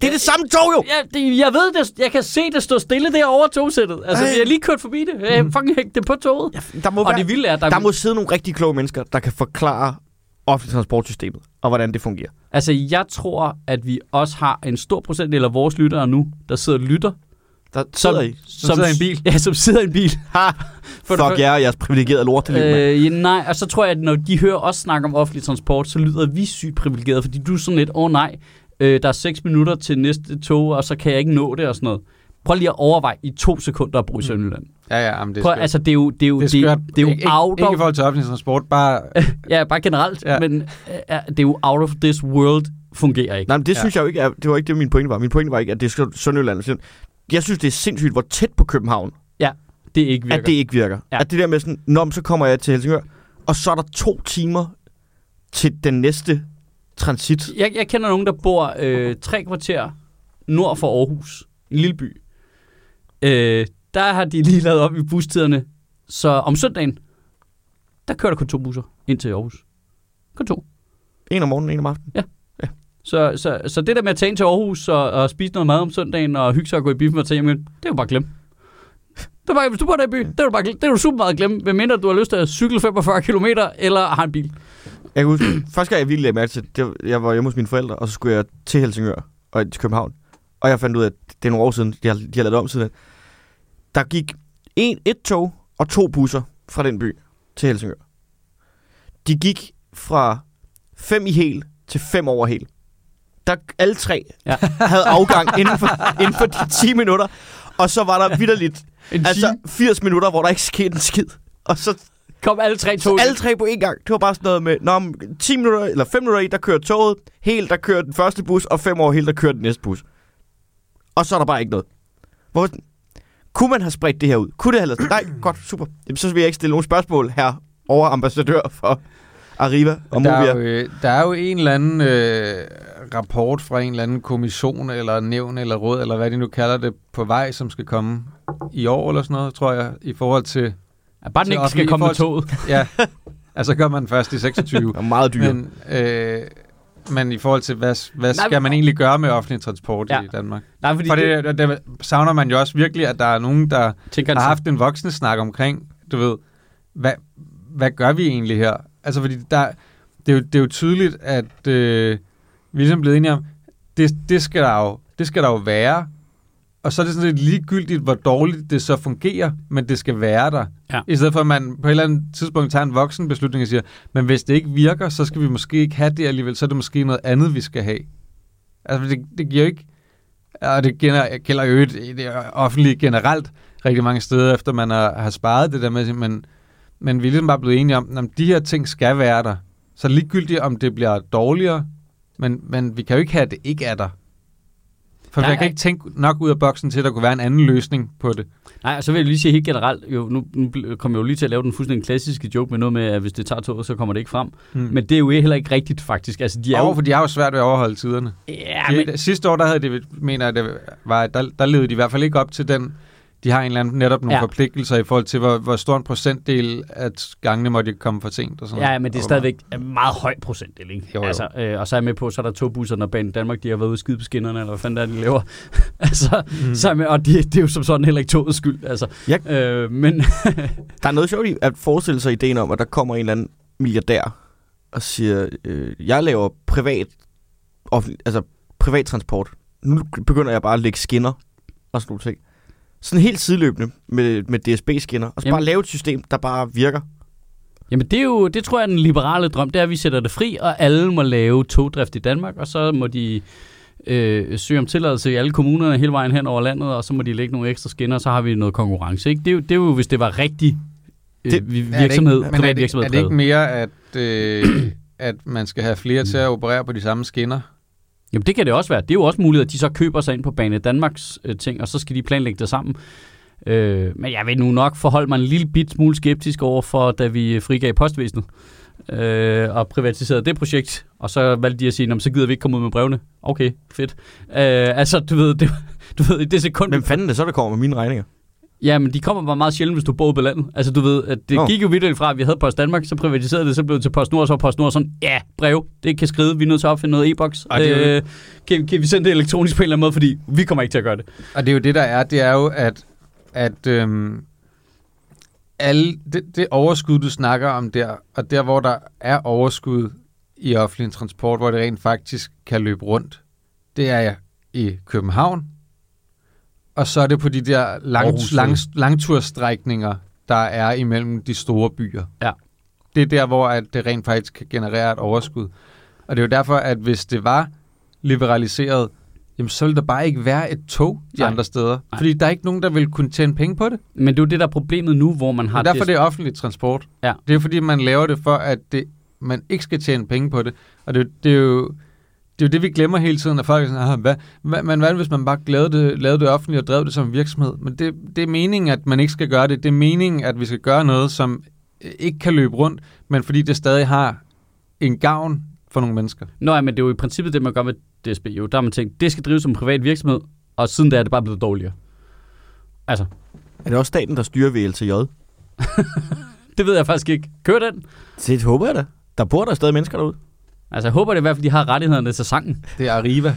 Det er det samme tog jo! Ja, det, jeg ved det. Jeg kan se det stå stille derovre togsættet. Altså, Ej. vi har lige kørt forbi det. Jeg Mm. fucking hægte det på toget. Ja, der må, Og være, det vilde er, der, der må sidde nogle rigtig kloge mennesker, der kan forklare offentligt transportsystemet, og hvordan det fungerer. Altså, jeg tror, at vi også har en stor procentdel af vores lyttere nu, der sidder og lytter. Der Som, sidder I. Som sidder i en bil. Ja, som sidder i en bil. Ha! For Fuck jer og jeres privilegerede lort til øh, Øh, ja, nej, og så tror jeg, at når de hører os snakke om offentlig transport, så lyder vi sygt privilegerede, fordi du er sådan lidt, åh oh, nej, øh, der er 6 minutter til næste tog, og så kan jeg ikke nå det og sådan noget. Prøv lige at overveje i to sekunder at bo i Sønderjylland. Ja, ja, men det er Prøv, skørt. altså, det er jo, det er jo, det er det, det er jo ikke, out ikke, ikke i of, forhold til offentlig transport, bare... ja, bare generelt, Ja. ja. men øh, ja, det er jo out of this world fungerer ikke. Nej, men det Ja. synes jeg jo ikke er, det var ikke det, min pointe var. Min pointe var ikke, at det skal Sønderjylland. Jeg synes, det er sindssygt, hvor tæt på København, Det ikke virker. at det ikke virker. Ja. At det der med sådan, Nå, så kommer jeg til Helsingør, og så er der to timer til den næste transit. Jeg, jeg kender nogen, der bor øh, tre kvarter nord for Aarhus, en lille by. Øh, der har de lige lavet op i bustiderne, så om søndagen, der kører der kun to busser ind til Aarhus. Kun to. En om morgenen, en om aftenen. Så, så, så det der med at tage ind til Aarhus og, og spise noget mad om søndagen og hygge sig og gå i biffen og tage hjem det er jo bare glem. Det var, bare, hvis du bor der i byen, det er du bare glem. Det er du super meget glemme, medmindre du har lyst til at cykle 45 km eller har en bil. Jeg kan huske, første gang jeg virkelig lagde mærke til, det var, jeg var hjemme hos mine forældre, og så skulle jeg til Helsingør og til København. Og jeg fandt ud af, at det er nogle år siden, de har, de har lavet om siden. Der gik en, et tog og to busser fra den by til Helsingør. De gik fra fem i hel til fem over hel. Der alle tre Ja. havde afgang inden for, inden for de 10 minutter. Og så var der vidderligt En altså altså, 80 minutter, hvor der ikke skete en skid. Og så kom alle tre så tog. alle tre på én gang. Det var bare sådan noget med, Nå, om 10 minutter, eller 5 minutter i, der kører toget. Helt, der kører den første bus, og 5 år helt, der kører den næste bus. Og så er der bare ikke noget. Hvor, kunne man have spredt det her ud? Kunne det have lavet? Nej, godt, super. Jamen, så vil jeg ikke stille nogen spørgsmål her over ambassadør for Arriva og der, er Movia. jo, øh, der er jo en eller anden øh, rapport fra en eller anden kommission, eller nævn, eller råd, eller hvad de nu kalder det, på vej, som skal komme i år eller sådan noget, tror jeg, i forhold til... Ja, bare den til ikke skal komme med toget. Ja, altså gør man først i 26. Det er meget dyrt. men, øh, men i forhold til, hvad, hvad Nej, skal man egentlig gøre med offentlig transport Ja. i Danmark? Nej, fordi For det, det, det, savner man jo også virkelig, at der er nogen, der har haft en voksne snak omkring, du ved, hvad, hvad gør vi egentlig her? Altså, fordi der, det, er jo, det er jo tydeligt, at øh, vi er ligesom blevet enige om, det, det, skal der jo, det skal der jo være, og så er det sådan lidt ligegyldigt, hvor dårligt det så fungerer, men det skal være der. Ja. I stedet for, at man på et eller andet tidspunkt tager en voksen beslutning og siger, men hvis det ikke virker, så skal vi måske ikke have det alligevel, så er det måske noget andet, vi skal have. Altså, det, det giver jo ikke... Og det gælder, jo i det offentlige generelt rigtig mange steder, efter man har, har sparet det der med, men, men vi er ligesom bare blevet enige om, at de her ting skal være der. Så ligegyldigt, om det bliver dårligere, men, men vi kan jo ikke have, at det ikke er der. For Nej, jeg kan ikke tænke nok ud af boksen til, at der kunne være en anden løsning på det. Nej, og så vil jeg lige sige helt generelt, jo, nu, nu kommer jeg jo lige til at lave den fuldstændig klassiske joke med noget med, at hvis det tager toget, så kommer det ikke frem. Mm. Men det er jo heller ikke rigtigt, faktisk. Altså, de er Jo, jo... for de har jo svært ved at overholde tiderne. Ja, De, men, Sidste år, der havde det, mener jeg, det var, der, der levede de i hvert fald ikke op til den. De har en eller anden, netop nogle Ja. ja. forpligtelser i forhold til, hvor, hvor stor en procentdel af gangene måtte de komme for sent. Og sådan ja, men det er stadigvæk en meget høj procentdel, ikke? Jo, jo. Altså, øh, og så er jeg med på, så er der to busser, når Banen Danmark, de har været ude skide på skinnerne, eller hvad fanden der er, de laver. altså, Mm. så er med, og det, det er jo som sådan heller ikke togets skyld. Altså, Jeg- øh, men Der er noget sjovt i at forestille sig ideen om, at der kommer en eller anden milliardær og siger, øh, jeg laver privat, offentlig, altså privat transport. Nu begynder jeg bare at lægge skinner og sådan nogle ting. Sådan helt sideløbende med, med DSB-skinner. Og så Jamen. bare lave et system, der bare virker. Jamen det er jo, det tror jeg er den liberale drøm, det er, at vi sætter det fri, og alle må lave togdrift i Danmark, og så må de øh, søge om tilladelse i alle kommunerne hele vejen hen over landet, og så må de lægge nogle ekstra skinner, og så har vi noget konkurrence. Ikke? Det, er jo, det er jo, hvis det var rigtig øh, Det- vi- Er det virksomhed, ikke, men er privat det, virksomhed er det ikke mere, at, øh, at man skal have flere til at operere på de samme skinner? Jamen det kan det også være. Det er jo også muligt, at de så køber sig ind på Bane Danmarks øh, ting, og så skal de planlægge det sammen. Øh, men jeg vil nu nok forholde mig en lille bit smule skeptisk over for, da vi frigav postvæsenet øh, og privatiserede det projekt, og så valgte de at sige, så gider vi ikke komme ud med brevene. Okay, fedt. Øh, altså, du ved, det, du ved, i det sekund... Hvem fanden er det så, der kommer med mine regninger? Ja, men de kommer bare meget sjældent, hvis du bor på landet. Altså, du ved, at det Nå. gik jo vidt fra, at vi havde Post Danmark, så privatiserede det, så blev det til Post Nord, så var Post Nord sådan, ja, brev, det kan skrive, vi er nødt til at opfinde noget e-boks. Og Øh, kan, kan vi sende det elektronisk på en eller anden måde, fordi vi kommer ikke til at gøre det. Og det er jo det, der er. Det er jo, at, at øhm, alle, det, det overskud, du snakker om der, og der, hvor der er overskud i offentlig transport, hvor det rent faktisk kan løbe rundt, det er i København, og så er det på de der lang, lang, langturstrækninger, der er imellem de store byer. Ja. Det er der, hvor at det rent faktisk kan generere et overskud. Og det er jo derfor, at hvis det var liberaliseret, jamen så ville der bare ikke være et tog de Nej. andre steder. Nej. Fordi der er ikke nogen, der vil kunne tjene penge på det. Men det er jo det, der er problemet nu, hvor man Det har er derfor, det er offentlig transport. Ja. Det er fordi, man laver det for, at det, man ikke skal tjene penge på det. Og det, det er jo det er jo det, vi glemmer hele tiden, at folk er sådan, "Ah, hvad, hvad, men hvad hvis man bare lavede det, lavede det offentligt og drev det som en virksomhed? Men det, det er meningen, at man ikke skal gøre det. Det er meningen, at vi skal gøre noget, som øh, ikke kan løbe rundt, men fordi det stadig har en gavn for nogle mennesker. Nå ja, men det er jo i princippet det, man gør med DSB. Jo, der har man tænkt, det skal drives som en privat virksomhed, og siden da er det bare blevet dårligere. Altså, Er det også staten, der styrer ved LTJ? Det ved jeg faktisk ikke. Kør den. Det håber jeg da. Der bor der stadig mennesker derude. Altså, jeg håber det i hvert fald, de har rettighederne til sangen. Det er Arriva.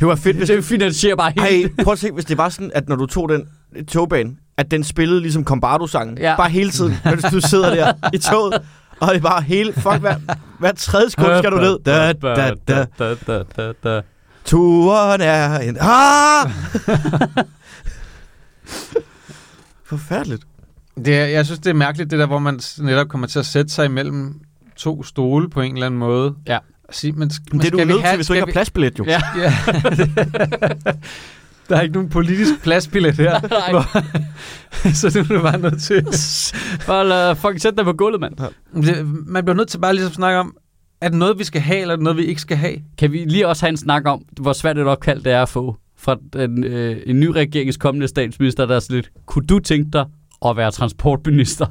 Det var fedt, hvis Det finansierer bare helt. Ej, prøv at se, hvis det var sådan, at når du tog den togbane, at den spillede ligesom Combardo-sangen. Ja. Bare hele tiden, mens du sidder der i toget. Og det er bare hele, fuck, hver, hver tredje sekund skal du ned. Da, da, da. da, da, da, da. Turen er en... Ah! Forfærdeligt. Det er, jeg synes, det er mærkeligt, det der, hvor man netop kommer til at sætte sig imellem to stole på en eller anden måde. Ja. Sige, men, Men det er du skal vi nødt til, have- hvis du ikke har pladsbillet, jo. Ja. Ja. der er ikke nogen politisk pladsbillet her. Nej. Hvor, så det er du bare nødt til. Bare lad folk sætte dig på gulvet, mand. Man bliver nødt til bare ligesom at snakke om, er det noget, vi skal have, eller er det noget, vi ikke skal have? Kan vi lige også have en snak om, hvor svært et opkald det er at få fra den, øh, en ny regerings kommende statsminister, der er sådan lidt, kunne du tænke dig at være transportminister?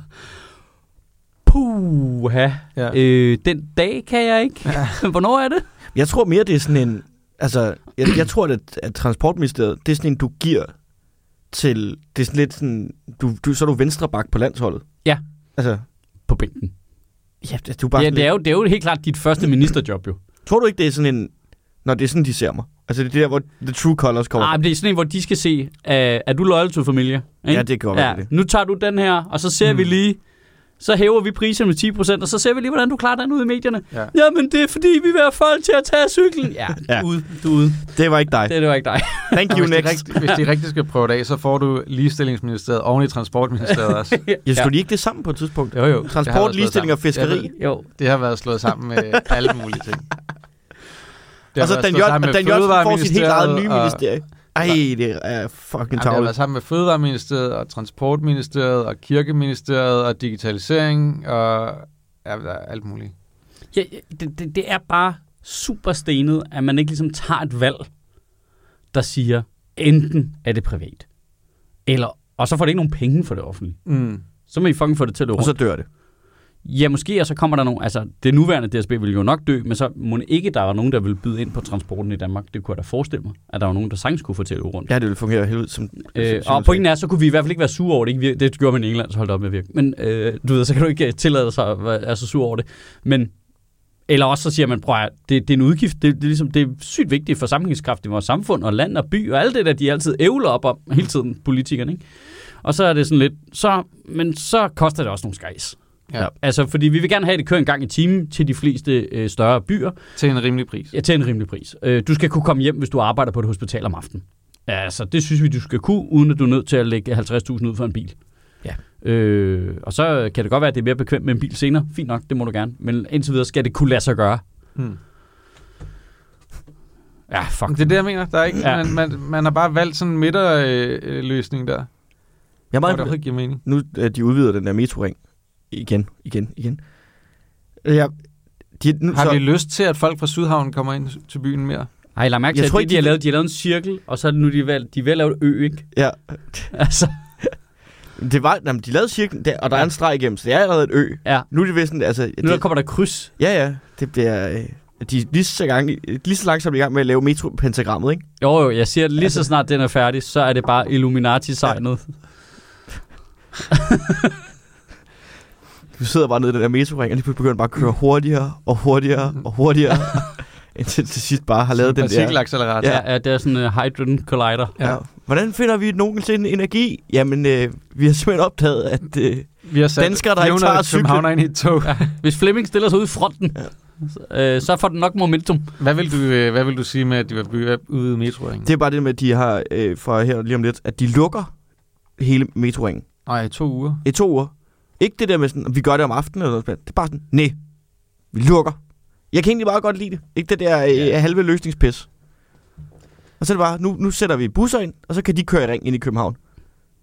Puha. Ja. Øh, den dag kan jeg ikke. Ja. Hvornår er det? Jeg tror mere, det er sådan en... Altså, jeg, jeg tror, at, at Transportministeriet, det er sådan en, du giver til... Det er sådan lidt sådan... Du, du, så er du venstre bak på landsholdet. Ja. Altså, På bænken. ja, det, du er bare Ja, det, er jo, det er jo helt klart dit første ministerjob, jo. Tror du ikke, det er sådan en... Når det er sådan, de ser mig. Altså, det er der, hvor the true colors kommer. Ah, men det er sådan en, hvor de skal se, uh, er du loyal to familie? Ikke? Ja, det kan godt ja. det. Nu tager du den her, og så ser mm. vi Mm. lige, så hæver vi priserne med 10%, og så ser vi lige, hvordan du klarer den ud i medierne. Ja. Jamen, det er fordi, vi vil have folk til at tage cyklen. Ja, Ja. du er ude, du ude. Det var ikke dig. Det, det var ikke dig. Thank you, hvis, de next. rigt, hvis de rigtig skal prøve det af, så får du ligestillingsministeriet oven i transportministeriet også. Jeg skulle de ikke det sammen på et tidspunkt? Jo, jo. Transport, ligestilling og fiskeri. Ved, Jo. Det har været slået sammen med alle mulige ting. Det har Og så været Dan, slået Jørgen, sammen med Dan Jørgensen får sit helt eget nye Fødevareministeriet og- ministerie. Ej, det er fucking Jamen, det har været tavligt. sammen med Fødevareministeriet og Transportministeriet og Kirkeministeriet og Digitalisering og ja, der er alt muligt. Ja, det, det, det er bare super stenet, at man ikke ligesom tager et valg, der siger, enten er det privat, eller, og så får det ikke nogen penge for det offentlige. Mm. Så må I fucking få det til at løbe Og så dør det. Ja, måske, og så kommer der nogen, altså det nuværende DSB vil jo nok dø, men så må ikke, der var nogen, der vil byde ind på transporten i Danmark. Det kunne jeg da forestille mig, at der var nogen, der sagtens kunne løbe rundt. Ja, det vil fungere helt som... Øh, som- og pointen er, så kunne vi i hvert fald ikke være sure over det. Ikke? Det gjorde man i England, så holdt op med at virke. Men øh, du ved, så kan du ikke øh, tillade sig at være så sur over det. Men, eller også så siger man, prøv at, det, det er en udgift. Det, det, er ligesom, det er sygt vigtigt for sammenhængskraft i vores samfund og land og by og alt det der, de altid ævler op om hele tiden, politikerne. Ikke? Og så er det sådan lidt, så, men så koster det også nogle skejs. Ja. Altså, fordi vi vil gerne have, at det kører en gang i timen til de fleste øh, større byer. Til en rimelig pris. Ja, til en rimelig pris. Øh, du skal kunne komme hjem, hvis du arbejder på et hospital om aftenen. Altså, det synes vi, du skal kunne, uden at du er nødt til at lægge 50.000 ud for en bil. Ja. Øh, og så kan det godt være, at det er mere bekvemt med en bil senere. Fint nok, det må du gerne. Men indtil videre skal det kunne lade sig gøre. Mm. Ja, fuck. Det er det, jeg mener. Der er ikke, Ja. man, man, man har bare valgt sådan en midterløsning der. Jeg er Hvor meget, det ikke giver mening. nu at de udvider den der metroring igen, igen, igen. Ja, de, nu, Har så, vi lyst til, at folk fra Sydhavn kommer ind til byen mere? Ej, lad mærke til, Jeg at tror det, ikke, de, har de- lavet, de har lavet en cirkel, og så er det nu, de vil, de vil lave et ø, ikke? ja, Altså, det var, jamen, de lavede cirklen der, og der er en streg igennem, så det er allerede et ø. ja. Nu er det vist sådan, altså... Nu der det, kommer der kryds. ja, ja, det bliver... Øh, de er lige så, gang, lige så langsomt i gang med at lave metropentagrammet, ikke? Jo, jo, jeg siger, at lige så snart den er færdig, så er det bare Illuminati-signet. Du sidder bare nede i den der metroring, og lige pludselig begynder bare at køre hurtigere og hurtigere og hurtigere, indtil til sidst bare har lavet den der... Partikelaccelerator. Ja, ja, det er sådan en uh, Hydrogen Collider. Ja. Hvordan finder vi nogensinde energi? Jamen, øh, vi har simpelthen opdaget, at øh, Vi har sat Danskere, der ikke 400 tager cyklen. ind i et tog. Ja, hvis Flemming stiller sig ud i fronten, ja. øh, så får den nok momentum. Hvad vil, du, øh, hvad vil du sige med, at de vil bygge ude i metroringen? det er bare det med, at de har, øh, for her lige om lidt, at de lukker hele metroringen Nej, to uger. i to uger. Ikke det der med sådan, vi gør det om aftenen eller noget. Det er bare sådan, nej, vi lukker. Jeg kan egentlig bare godt lide det. Ikke det der øh, Ja. halve løsningspis. Og så er det bare, nu, nu sætter vi busser ind, og så kan de køre i ring ind i København.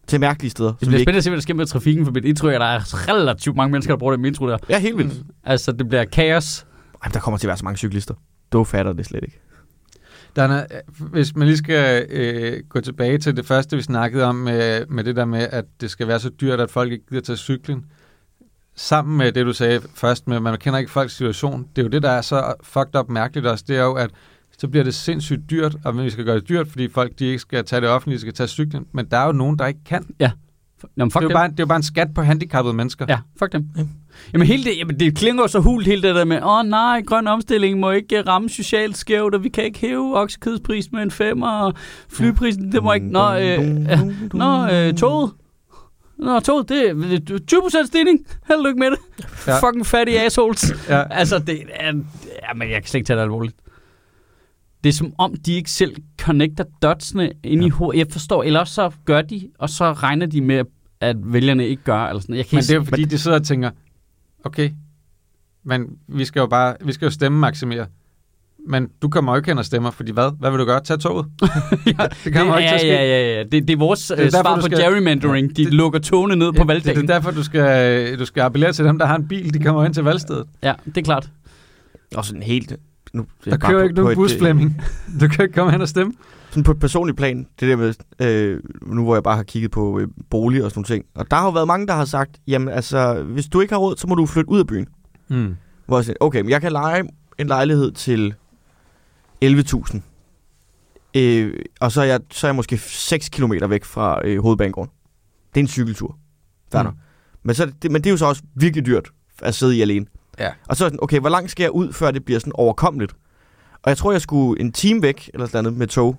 Til mærkelige steder. Det bliver ikke- spændende at se, hvad der sker med trafikken, for mit indtryk er, at der er relativt mange mennesker, der bruger det metro der. Ja, helt vildt. Mm. Altså, det bliver kaos. Ej, der kommer til at være så mange cyklister. Du fatter det slet ikke. Der er, hvis man lige skal øh, gå tilbage til det første, vi snakkede om med, med det der med, at det skal være så dyrt, at folk ikke gider tage cyklen. Sammen med det, du sagde først med, at man kender ikke folks situation. Det er jo det, der er så fucked up mærkeligt også. Det er jo, at så bliver det sindssygt dyrt, og vi skal gøre det dyrt, fordi folk de ikke skal tage det offentlige, de skal tage cyklen. Men der er jo nogen, der ikke kan. Nå, men fuck Det er, jo dem. bare, det er jo bare en skat på handicappede mennesker. Ja, fuck dem. Jamen, hele det, jamen, det klinger så hult hele det der med, åh oh, nej, grøn omstilling må ikke ramme socialt skævt, og vi kan ikke hæve oksekødsprisen med en femmer, og flyprisen, det må ikke... Nå, øh, nå øh, toget. Nå, toget, det er 20% stigning. Held lykke med det. Ja. Fucking fattige assholes. Ja. Altså, det er... Ja, men jeg kan slet ikke tage det alvorligt. Det er som om, de ikke selv connecter dotsene ind ja. i hovedet. Jeg forstår, eller også så gør de, og så regner de med, at vælgerne ikke gør. Eller sådan. Jeg kan Men det er jo fordi, de sidder og tænker, okay, men vi skal jo bare, vi skal jo stemme maksimere. Men du kommer jo ikke hen og stemmer, fordi hvad? Hvad vil du gøre? Tag toget? ja, det kommer jo ikke til ja, at ske. ja, ja, ja. Det, det er vores Det det er er derfor, svar på skal- gerrymandering. De Det- lukker togene ned på det, valgdagen. det er derfor, du skal, du skal appellere til dem, der har en bil. De kommer ind til valgstedet. Ja, det er klart. Og sådan helt... Nu, Der kører ikke nogen bus, et, øh, Flemming. Du kan ikke komme hen og stemme. Sådan på et personligt plan, det der med, øh, nu hvor jeg bare har kigget på øh, bolig og sådan nogle ting, og der har jo været mange, der har sagt, jamen altså, hvis du ikke har råd, så må du flytte ud af byen. Mm. Hvor jeg siger, okay, men jeg kan lege en lejlighed til 11.000, øh, og så er, jeg, så er jeg måske 6 km væk fra øh, hovedbanegården. Det er en cykeltur. Fair Mm. Men, så, det, men det er jo så også virkelig dyrt at sidde i alene. Ja. Og så er sådan, okay, hvor langt skal jeg ud, før det bliver sådan overkommeligt? Og jeg tror, jeg skulle en time væk, eller sådan noget, med tog.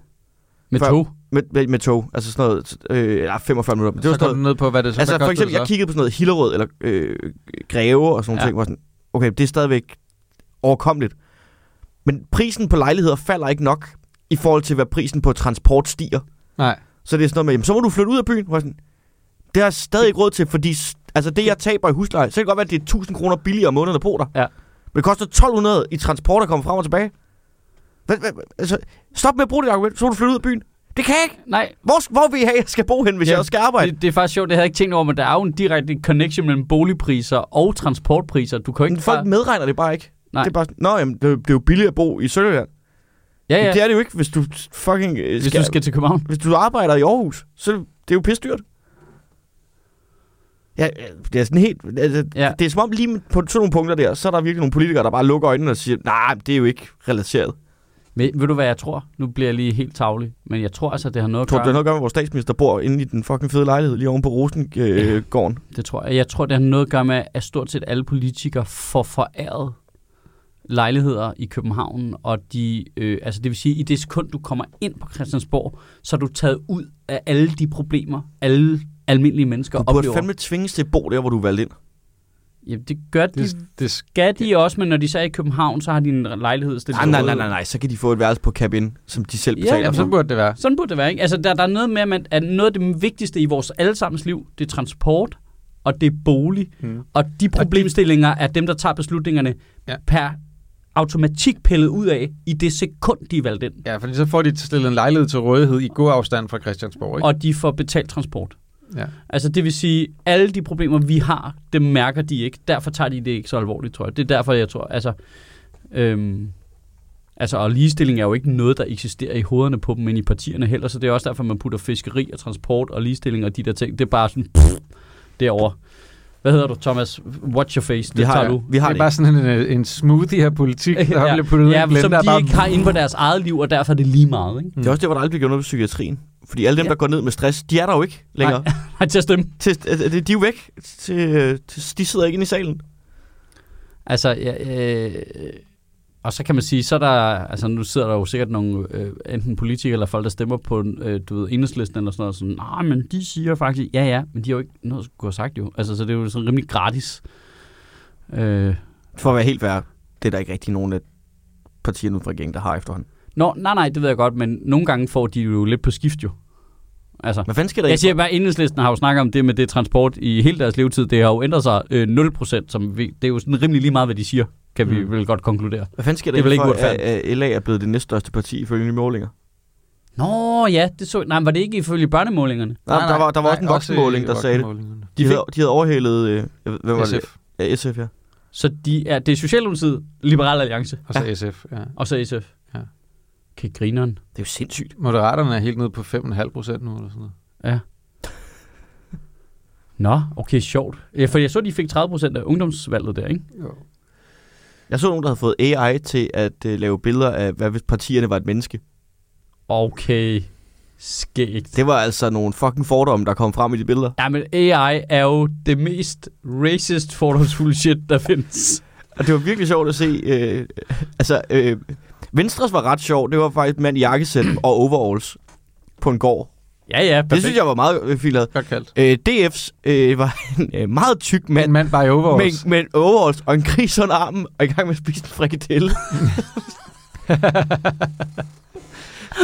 Med Før- tog. Med, med, med tog, altså sådan noget, øh, ja, 45 minutter. Men det var så sådan går noget, ned på, hvad det så altså for eksempel, jeg kiggede på sådan noget Hillerød, eller øh, Greve og sådan Ja. ting, hvor sådan, okay, det er stadigvæk overkommeligt. Men prisen på lejligheder falder ikke nok, i forhold til, hvad prisen på transport stiger. Nej. Så det er sådan noget med, jamen, så må du flytte ud af byen. Hvor sådan, det har jeg stadig ikke råd til, fordi altså det, jeg taber i husleje, så kan det godt være, at det er 1000 kroner billigere om måneden at bo der. Ja. Men det koster 1200 i transport at komme frem og tilbage. Altså, stop med at bruge det argument, så du flytte ud af byen. Det kan jeg ikke. Nej, Hvor, hvor vil I have, jeg skal bo hen, hvis Ja, jeg også skal arbejde? det, det er faktisk sjovt, det havde jeg ikke tænkt over, men der er jo en direkte connection mellem boligpriser og transportpriser. Du kan jo Men ikke folk bare... medregner det bare ikke. Nej. Det er bare Nå, jamen, det, jo- det er jo billigt at bo i Sønderjylland. Ja, Ja. ja, Det er det jo ikke, hvis du fucking øh, hvis du skal til København. hvis du arbejder i Aarhus. Så det er jo pisse dyrt. Ja, ja, det er sådan helt... Altså, Ja. Det er som om lige på sådan nogle punkter der, så er der virkelig nogle politikere, der bare lukker øjnene og siger, nej, det er jo ikke relateret. Ved, ved du, hvad jeg tror? Nu bliver jeg lige helt tavlig, men jeg tror altså, det har noget at Tror du, gøre... det har noget at gøre med, at vores statsminister bor inde i den fucking fede lejlighed lige oven på Rosengården? Det tror jeg. Jeg tror, det har noget at gøre med, at stort set alle politikere får foræret lejligheder i København, og de, øh, altså det vil sige, i det sekund, du kommer ind på Christiansborg, så er du taget ud af alle de problemer, alle almindelige mennesker Du burde oplever. fandme tvinges til at bo der, hvor du er valgt ind. Jamen, det gør de. Det, det, Skal de også, men når de så er i København, så har de en lejlighed stillet Nej, til nej, nej, nej, nej, så kan de få et værelse på cabin, som de selv Ja, betaler jamen, for. så burde det være. Sådan burde det være, ikke? Altså, der, der er noget med, at, man, at noget af det vigtigste i vores allesammens liv, det er transport, og det er bolig. Mm. Og de problemstillinger er dem, der tager beslutningerne Ja. ja. per automatik pillet ud af i det sekund, de er valgt ind. Ja, fordi så får de stillet en lejlighed til rådighed i god afstand fra Christiansborg, ikke? Og de får betalt transport. Ja. Altså det vil sige, alle de problemer, vi har, dem mærker de ikke. Derfor tager de det ikke så alvorligt, tror jeg. Det er derfor, jeg tror, altså... Øhm, altså, og ligestilling er jo ikke noget, der eksisterer i hovederne på dem, men i partierne heller. Så det er også derfor, man putter fiskeri og transport og ligestilling og de der ting. Det er bare sådan, pff, derovre. Hvad hedder du, Thomas? Watch your face. Det Vi har, tager det. du. vi har det er det. bare sådan en, en smoothie af politik, der Ja. bliver puttet Ja, i en blender. som de bare- ikke har inde på deres eget liv, og derfor er det lige meget, ikke? Det er også det, hvor der aldrig bliver gjort noget ved psykiatrien. Fordi alle dem, Ja. der går ned med stress, de er der jo ikke længere. Nej, til at stemme. Til, altså, de de er jo væk. Til, øh, til, de sidder ikke inde i salen. Altså, ja, øh, og så kan man sige, så er der, altså nu sidder der jo sikkert nogle, øh, enten politikere eller folk, der stemmer på, øh, du ved, enhedslisten eller sådan noget, sådan, nej, men de siger faktisk, ja, ja, men de har jo ikke noget at skulle have sagt jo. Altså, så det er jo sådan rimelig gratis. Øh, For at være helt fair, det er der ikke rigtig nogen af partierne uden for regeringen, der har efterhånden. Nå, nej, nej, det ved jeg godt, men nogle gange får de jo lidt på skift jo. Altså, Hvad fanden sker der jeg siger bare, enhedslisten har jo snakket om det med det transport i hele deres levetid. Det har jo ændret sig øh, 0%, som vi, det er jo sådan rimelig lige meget, hvad de siger, kan vi Mm. vel godt konkludere. Hvad fanden sker der Det er ikke for, at, at LA er blevet det næststørste parti ifølge nye målinger? Nå, ja, det så, nej, var det ikke ifølge børnemålingerne? Nej, der var, der var også en voksenmåling, der sagde det. De, De havde, de havde overhælet... Øh, hvem var det? SF. Ja, SF, ja. Så de er, det er Socialdemokratiet, Liberal Alliance, Og så SF, ja. og så SF. Ja. Okay, grineren. Det er jo sindssygt. Moderaterne er helt nede på 5,5 procent nu, eller sådan noget. Ja. Nå, okay, sjovt. Ja, for jeg så, de fik 30% af ungdomsvalget der, ikke? Jo. Jeg så nogen, der havde fået AI til at øh, lave billeder af, hvad hvis partierne var et menneske. Okay. skægt. Det var altså nogle fucking fordomme, der kom frem i de billeder. Ja, men AI er jo det mest racist, fordomsfulde shit, der findes. Og det var virkelig sjovt at se. Øh, altså, øh, Venstres var ret sjov. Det var faktisk mand i jakkesæt og overalls på en gård. Ja, ja, Det synes jeg var meget øh, fint lavet. Godt kaldt. Øh, DF's øh, var en øh, meget tyk mand En mand bare i med, overalls. med en overalls og en gris under armen og i gang med at spise en frikadelle.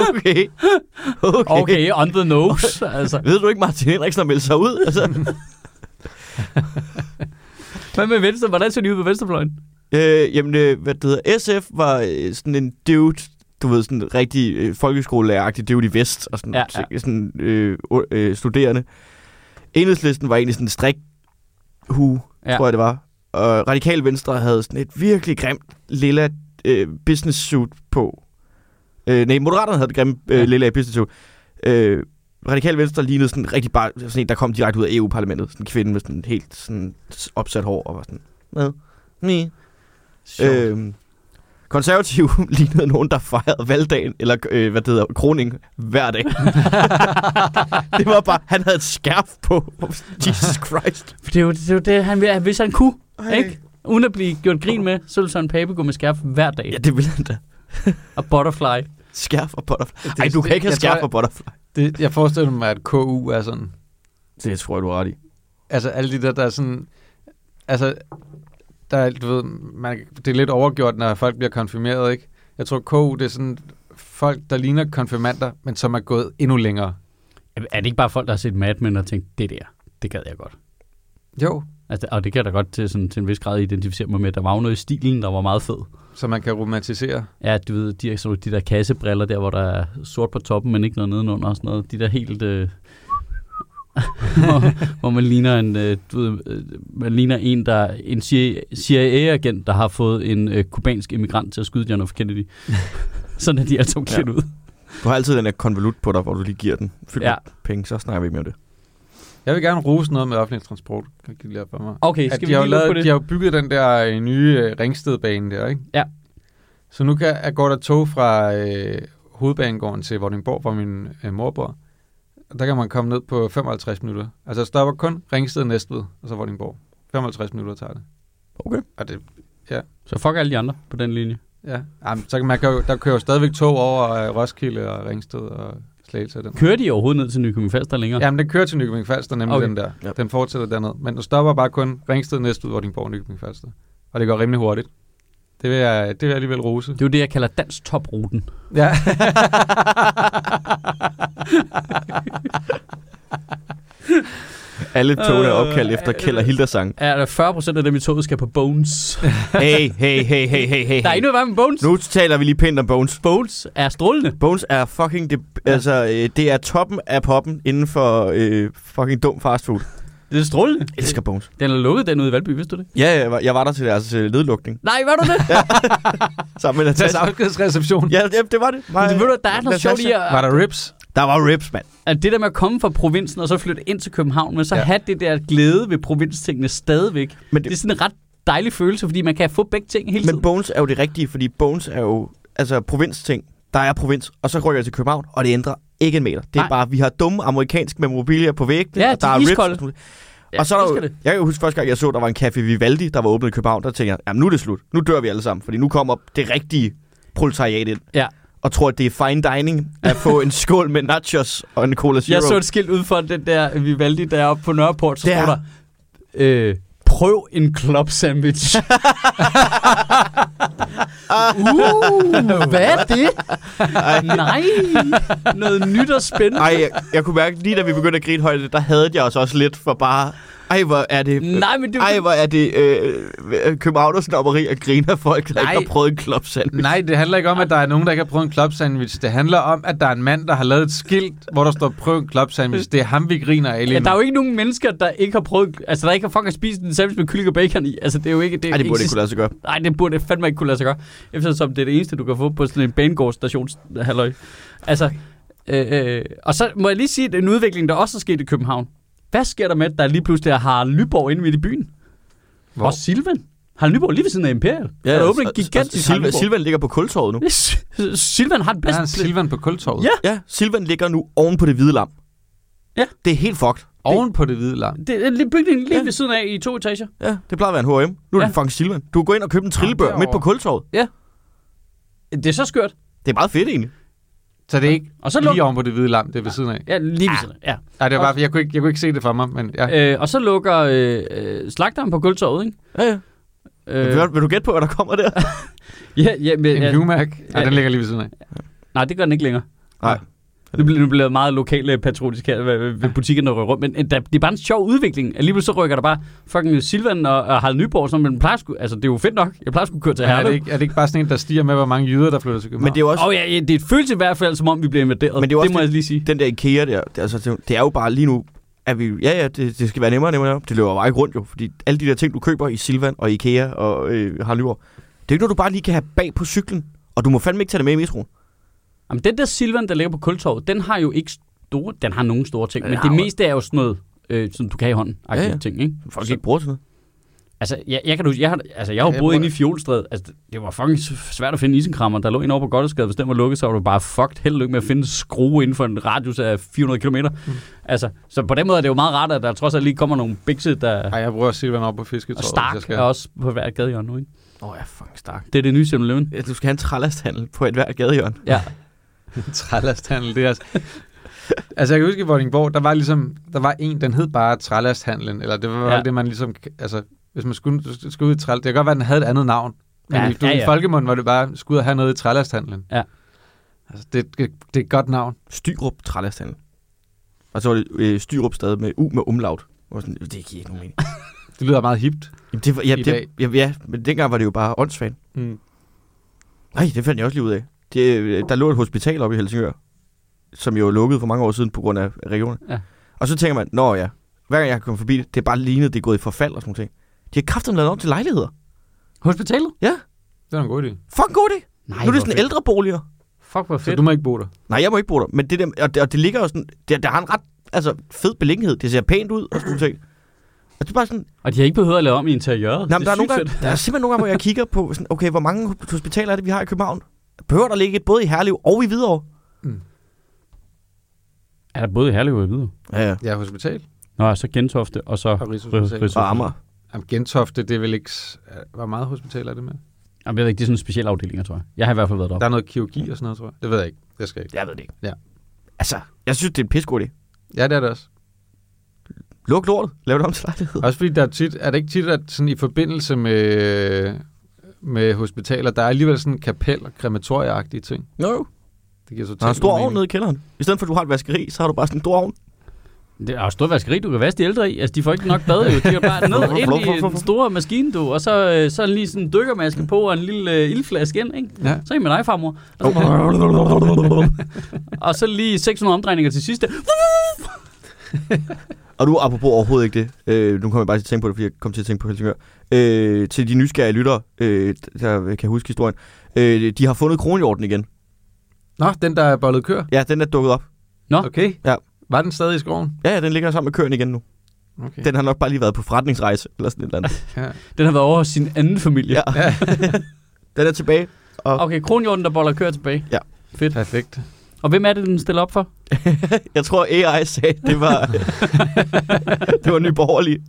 okay. okay. Okay, on the nose. altså. Ved du ikke, Martin Henriksen har meldt sig ud? Altså, Hvad med Venstre? Hvordan ser de ud på venstrefløjen? øh, jamen, øh, hvad det hedder, SF var øh, sådan en dude, du ved, sådan en rigtig øh, folkeskolelæreragtig dude i vest, og sådan, Ja, ja, sådan øh, øh, studerende. Enhedslisten var egentlig sådan en strik hu, Ja. tror jeg det var. Og Radikal Venstre havde sådan et virkelig grimt lilla øh, business suit på. Øh, nej, Moderaterne havde et grimt øh, Ja. lilla business suit. Øh, Radikal Venstre lignede sådan rigtig bare sådan en, der kom direkte ud af EU-parlamentet. Sådan en kvinde med sådan helt sådan opsat hår og var sådan, hvad? Nej. Øh, konservativ lignede nogen, der fejrede valgdagen, eller øh, hvad det hedder, kroning hver dag. det var bare, han havde et skærf på. Jesus Christ. Det er jo det, er jo det han, vil- hvis han kunne, ikke? Uden at blive gjort grin med, så ville Søren Pape gå med skærf hver dag. Ja, det ville han da. Og butterfly. Skærf og butterfly. Det- Ej, du kan ikke have skærf tror, og butterfly. Det, jeg forestiller mig, at KU er sådan... Det tror jeg, du har ret i. Altså alle de der, der er sådan... Altså, der er, du ved, man, det er lidt overgjort, når folk bliver konfirmeret, ikke? Jeg tror, KU, det er sådan folk, der ligner konfirmander, men som er gået endnu længere. Er det ikke bare folk, der har set Mad Men og tænkt, det der, det gad jeg godt. Jo. Altså, og det kan jeg da godt til, sådan, til en vis grad identificere mig med. Der var jo noget i stilen, der var meget fed. Så man kan romantisere. Ja, du ved, de, så de der kassebriller der, hvor der er sort på toppen, men ikke noget nedenunder og sådan noget. De der helt... Øh, hvor, hvor man ligner en, øh, du ved, øh, man ligner en, der en CIA-agent, der har fået en øh, kubansk immigrant til at skyde John F. Kennedy. Sådan er de altså klædt Ja. ud. Du har altid den der konvolut på dig, hvor du lige giver den fyldt Ja. penge, så snakker vi ikke mere om det. Jeg vil gerne rose noget med offentlig transport. Kan du lige for mig? Okay, At skal de, har vi jo lige lukke på lavet, det? de har jo bygget den der øh, nye Ringstedbane der, ikke? Ja. Så nu kan, at går der tog fra øh, hovedbanegården til Vordingborg, hvor min øh, mor bor. Der kan man komme ned på 55 minutter. Altså jeg stopper kun Ringsted Næstved, og så Vordingborg. 55 minutter tager det. Okay. Og det, Så fuck alle de andre på den linje. ja. Jamen, så kan man kan jo, der kører jo stadigvæk tog over øh, Roskilde og Ringsted og Slagelse. Den. Kører de overhovedet ned til Nykøbing Falster længere? Jamen, den kører til Nykøbing Falster, nemlig Okay. den der. Ja. Den fortsætter derned. Men du stopper bare kun Ringsted Næstved, Vordingborg og Nykøbing Falster. Og det går rimelig hurtigt. Det vil jeg, det vil jeg alligevel rose. Det er jo det, jeg kalder dansk topruten. Ja. Alle togene er opkaldt Øh, efter Kjeld og Hildas sang. Er der 40 procent af dem i toget skal på Bones? Hey, hey, hey, hey, hey, hey. Der er ikke noget værd med Bones. Nu taler vi lige pænt om Bones. Bones er strålende. Bones er fucking det, Ja. altså, øh, det er toppen af poppen inden for øh, fucking dum fastfood. Det er strålende. Jeg elsker Bones. Den er lukket den ude i Valby, vidste du det? Ja, jeg var, jeg var der til deres øh, nedlukning. Nej, var du det? Sammen med Deres Natasha. afskedsreception. Ja, det, det var det. Mig, Men det, ved du, der er noget sjovt i at, Var der rips? Der var rips, mand. at det der med at komme fra provinsen og så flytte ind til København, men så ja. Have det der glæde ved provinstingene stadigvæk. Men Det er det, sådan en ret dejlig følelse, fordi man kan få begge ting hele men tiden. Bones er jo det rigtige, fordi Bones er jo altså provinsting. Der er provins, og så rykker jeg til København, og det ændrer ikke en meter. Det er Nej. bare, vi har dumme amerikansk memorabilia på væggene, Ja, og der de er er rips. iskolde. Og. Ja, og så er der elsker jo, det. jeg kan huske første gang, jeg så, der var en Café Vivaldi, der var åbnet i København, der tænkte jeg, jamen nu er det slut. Nu dør vi alle sammen, fordi nu kommer det rigtige proletariat ind. Ja. Og tror, at det er fine dining at få en skål med nachos og en Cola Zero. Jeg så et skilt ud for den der Vivaldi, der er oppe på Nørreport, så Det står er- der, øh, prøv en club sandwich. uh, hvad er det? Nej, noget nyt og spændende. Ej, jeg, jeg kunne mærke, lige da vi begyndte at grine højt, der havde jeg os også lidt for bare... Ej, hvor er det... Nej, men det Ej, hvor er det øh, Københavners snopperi at grine af folk, der Nej. ikke har prøvet en klop sandwich. Nej, det handler ikke om, at der er nogen, der ikke har prøvet en club sandwich. Det handler om, at der er en mand, der har lavet et skilt, hvor der står prøv en club sandwich. Det er ham, vi griner af lige Ja, der er jo ikke nogen mennesker, der ikke har prøvet... Altså, der ikke har fucking spist en sandwich med kylling og bacon i. Altså, det er jo ikke... Det, Ej, det burde ikke kunne lade sig gøre. Nej, det burde fandme ikke kunne lade sig gøre. Eftersom det er det eneste, du kan få på sådan en banegårdsstations halløj. Altså, øh, øh, og så må jeg lige sige, at en udvikling, der også er sket i København. Hvad sker der med, at der lige pludselig er Harald Lyborg inde midt i byen? Hvor? Og Silvan. Harald Nyborg lige ved siden af Imperial. Ja, der er åbnet en gigantisk Silvan. Silvan ligger på kultorvet nu. Silvan har den Der er en bedste... Silvan på kultorvet. Ja. Ja, Silvan ligger nu oven på det hvide lam. Ja. Det er helt fucked. Oven på det hvide lam. Det er bygningen lige Ja. ved siden af i to etager. Ja, det plejer at være en H&M. Nu er Ja. det fucking Silvan. Du kan gå ind og købe en trillebør derovre. midt på kultorvet. Det er så skørt. Det er meget fedt egentlig. Så det er ikke Og så lige lukker... oven på det hvide lam, det er ved siden af. Ja, lige ved siden af. Ja. Nej, det var bare, jeg kunne, ikke, jeg kunne ikke se det for mig, men ja. Øh, og så lukker øh, øh, slagteren på gulvtorvet, ikke? Ja, ja. Øh, Vil, vil, du gætte på, hvad der kommer der? ja, ja, men, En ja, Humac, ja, Ja. den ligger lige ved siden af. nej, det gør den ikke længere. Nej. Nu bliver nu bliver meget lokale patriotisk her ved, butikkerne, der rykker rundt. Men øh, der, det er bare en sjov udvikling. Alligevel så rykker der bare fucking Silvan og, og Harald Nyborg, som man plejer sgu, Altså, det er jo fedt nok. Jeg plejer sgu køre til Men er, det Herlev. ikke, er det ikke bare sådan en, der stiger med, hvor mange jyder, der flytter til København? Men det er også Åh oh, ja, ja, det føles i hvert fald, som om vi bliver invaderet. Men det er også det må det- jeg lige sige. den der IKEA der. Det, altså, det, det er jo bare lige nu, at vi, ja, ja, det, det skal være nemmere og nemmere. Det løber bare ikke rundt jo, fordi alle de der ting, du køber i Silvan og IKEA og øh, Harald Nyborg, det er ikke noget, du bare lige kan have bag på cyklen. Og du må fandme ikke tage det med i metroen. Jamen, den der Silvan, der ligger på kultorvet, den har jo ikke store... Den har nogle store ting, Den men det meste er jo sådan noget, øh, som du kan i hånden. Ja, ja. ting, ikke? Folk Så- ikke bruger til noget. Altså, jeg, jeg kan du, jeg har, altså, jeg har Ja, jo jeg boet inde i Fjolstræde. Altså, det var fucking svært at finde isenkrammer. Der lå en over på Gottesgade. Hvis den var lukket, så var du bare fucked. Held lykke med at finde skrue inden for en radius af 400 km. Mm. Altså, så på den måde er det jo meget rart, at der trods alt lige kommer nogle bikse, der... Ej, jeg bruger Silvan op på fisketorvet. Og jeg Stark skal. er også på hver gadehjørne nu, ikke? Åh, oh, ja, fucking stark. Det er det nye 7-Eleven. Ja, du skal have en trælasthandel på et hver gadehjørne. Ja. Trælasthandel, det er altså... altså, jeg kan huske i Vordingborg, der var ligesom, der var en, den hed bare Trælasthandlen, eller det var Ja. det, man ligesom, altså, hvis man skulle, skulle ud i Træl, det kan godt være, at den havde et andet navn, men Ja, i, du, ja, ja, i folkemunden var det bare, skulle ud og have noget i Trælasthandlen. Ja. Altså, det, det, det er et godt navn. Styrup trælasthandel. Og så var det øh, Styrup stadig med U med umlaut. Og sådan, det giver ikke nogen mening. Det lyder meget hipt. Jamen, det var, ja, I det, dag. ja, ja, men dengang var det jo bare åndssvagt. Mm. Nej, det fandt jeg også lige ud af. Det, der lå et hospital oppe i Helsingør, som jo lukkede for mange år siden på grund af regionen. Ja. Og så tænker man, nå ja, hver gang jeg kommer forbi det, det er bare lignet, det er gået i forfald og sådan noget. De har kraftigt lavet om til lejligheder. Hospitalet? Det er en god idé. Fuck god det. Nej, Nu er det sådan fedt. ældre boliger. Fuck, hvor Så fedt. du må ikke bo der. Nej, jeg må ikke bo der. Men det der, og det, og det ligger jo sådan, det, der har en ret altså, fed beliggenhed. Det ser pænt ud og sådan noget. Og det er bare sådan, Og de har ikke behøvet at lave om i interiøret. nej, men Det der, er nogle gange, der er simpelthen nogle gange, hvor jeg kigger på, sådan, okay, hvor mange hospitaler er det, vi har i København? Behøver der ligge et både i Herlev og i Hvidovre? Er der både i Herlev og i Hvidovre? Ja, ja. Ja, hospital Nå, så Gentofte, og så... og Rigshospital. Rigs- Og Amager. Jamen, Gentofte, det er vel ikke... Hvor meget hospital er det med? Jamen, jeg ved ikke, det er sådan en speciel afdeling, tror jeg. Jeg har i hvert fald været Der deroppe. er noget kirurgi og sådan noget, tror jeg. Det ved jeg ikke. Det skal jeg ikke. Jeg ved det ikke. Ja. Altså, jeg synes, det er en pissegod idé. Ja, det er det også. Luk lortet. Lav det om til lejlighed. Også fordi der er tit, er det ikke tit, at sådan i forbindelse med, med hospitaler, der er alligevel sådan en kapel og krematorieagtige ting. Jo, jo. Det giver totalt Der er en stor ovn nede i kælderen. I stedet for, at du har et vaskeri, så har du bare sådan en stor ovn. Det er jo stor vaskeri, du kan vaske de ældre i. Altså, de får ikke nok bad, jo. De er bare ned ind i den store maskine, du. Og så, øh, så lige sådan en dykkermaske på og en lille øh, ildflaske ind, ikke? Ja. Så er I med dig, farmor. Og så, og så lige 600 omdrejninger til sidste. Og du, apropos overhovedet ikke det, øh, nu kommer jeg bare til at tænke på det, fordi jeg kom til at tænke på Helsingør. Øh, til de nysgerrige lyttere, øh, der kan huske historien. Øh, de har fundet kronhjorten igen. Nå, den der er bollet kør. Ja, den er dukket op. Nå. Okay. Ja. Var den stadig i skoven? Ja, ja, den ligger sammen med køren igen nu. Okay. Den har nok bare lige været på forretningsrejse, eller sådan et eller andet. Ja. Den har været over hos sin anden familie. Ja. Den er tilbage. Og Okay, kronhjorten, der boller kører tilbage. Ja. Fedt. Perfekt. Og hvem er det, den stiller op for? jeg tror, AI sagde, det var, det var nyborgerlige.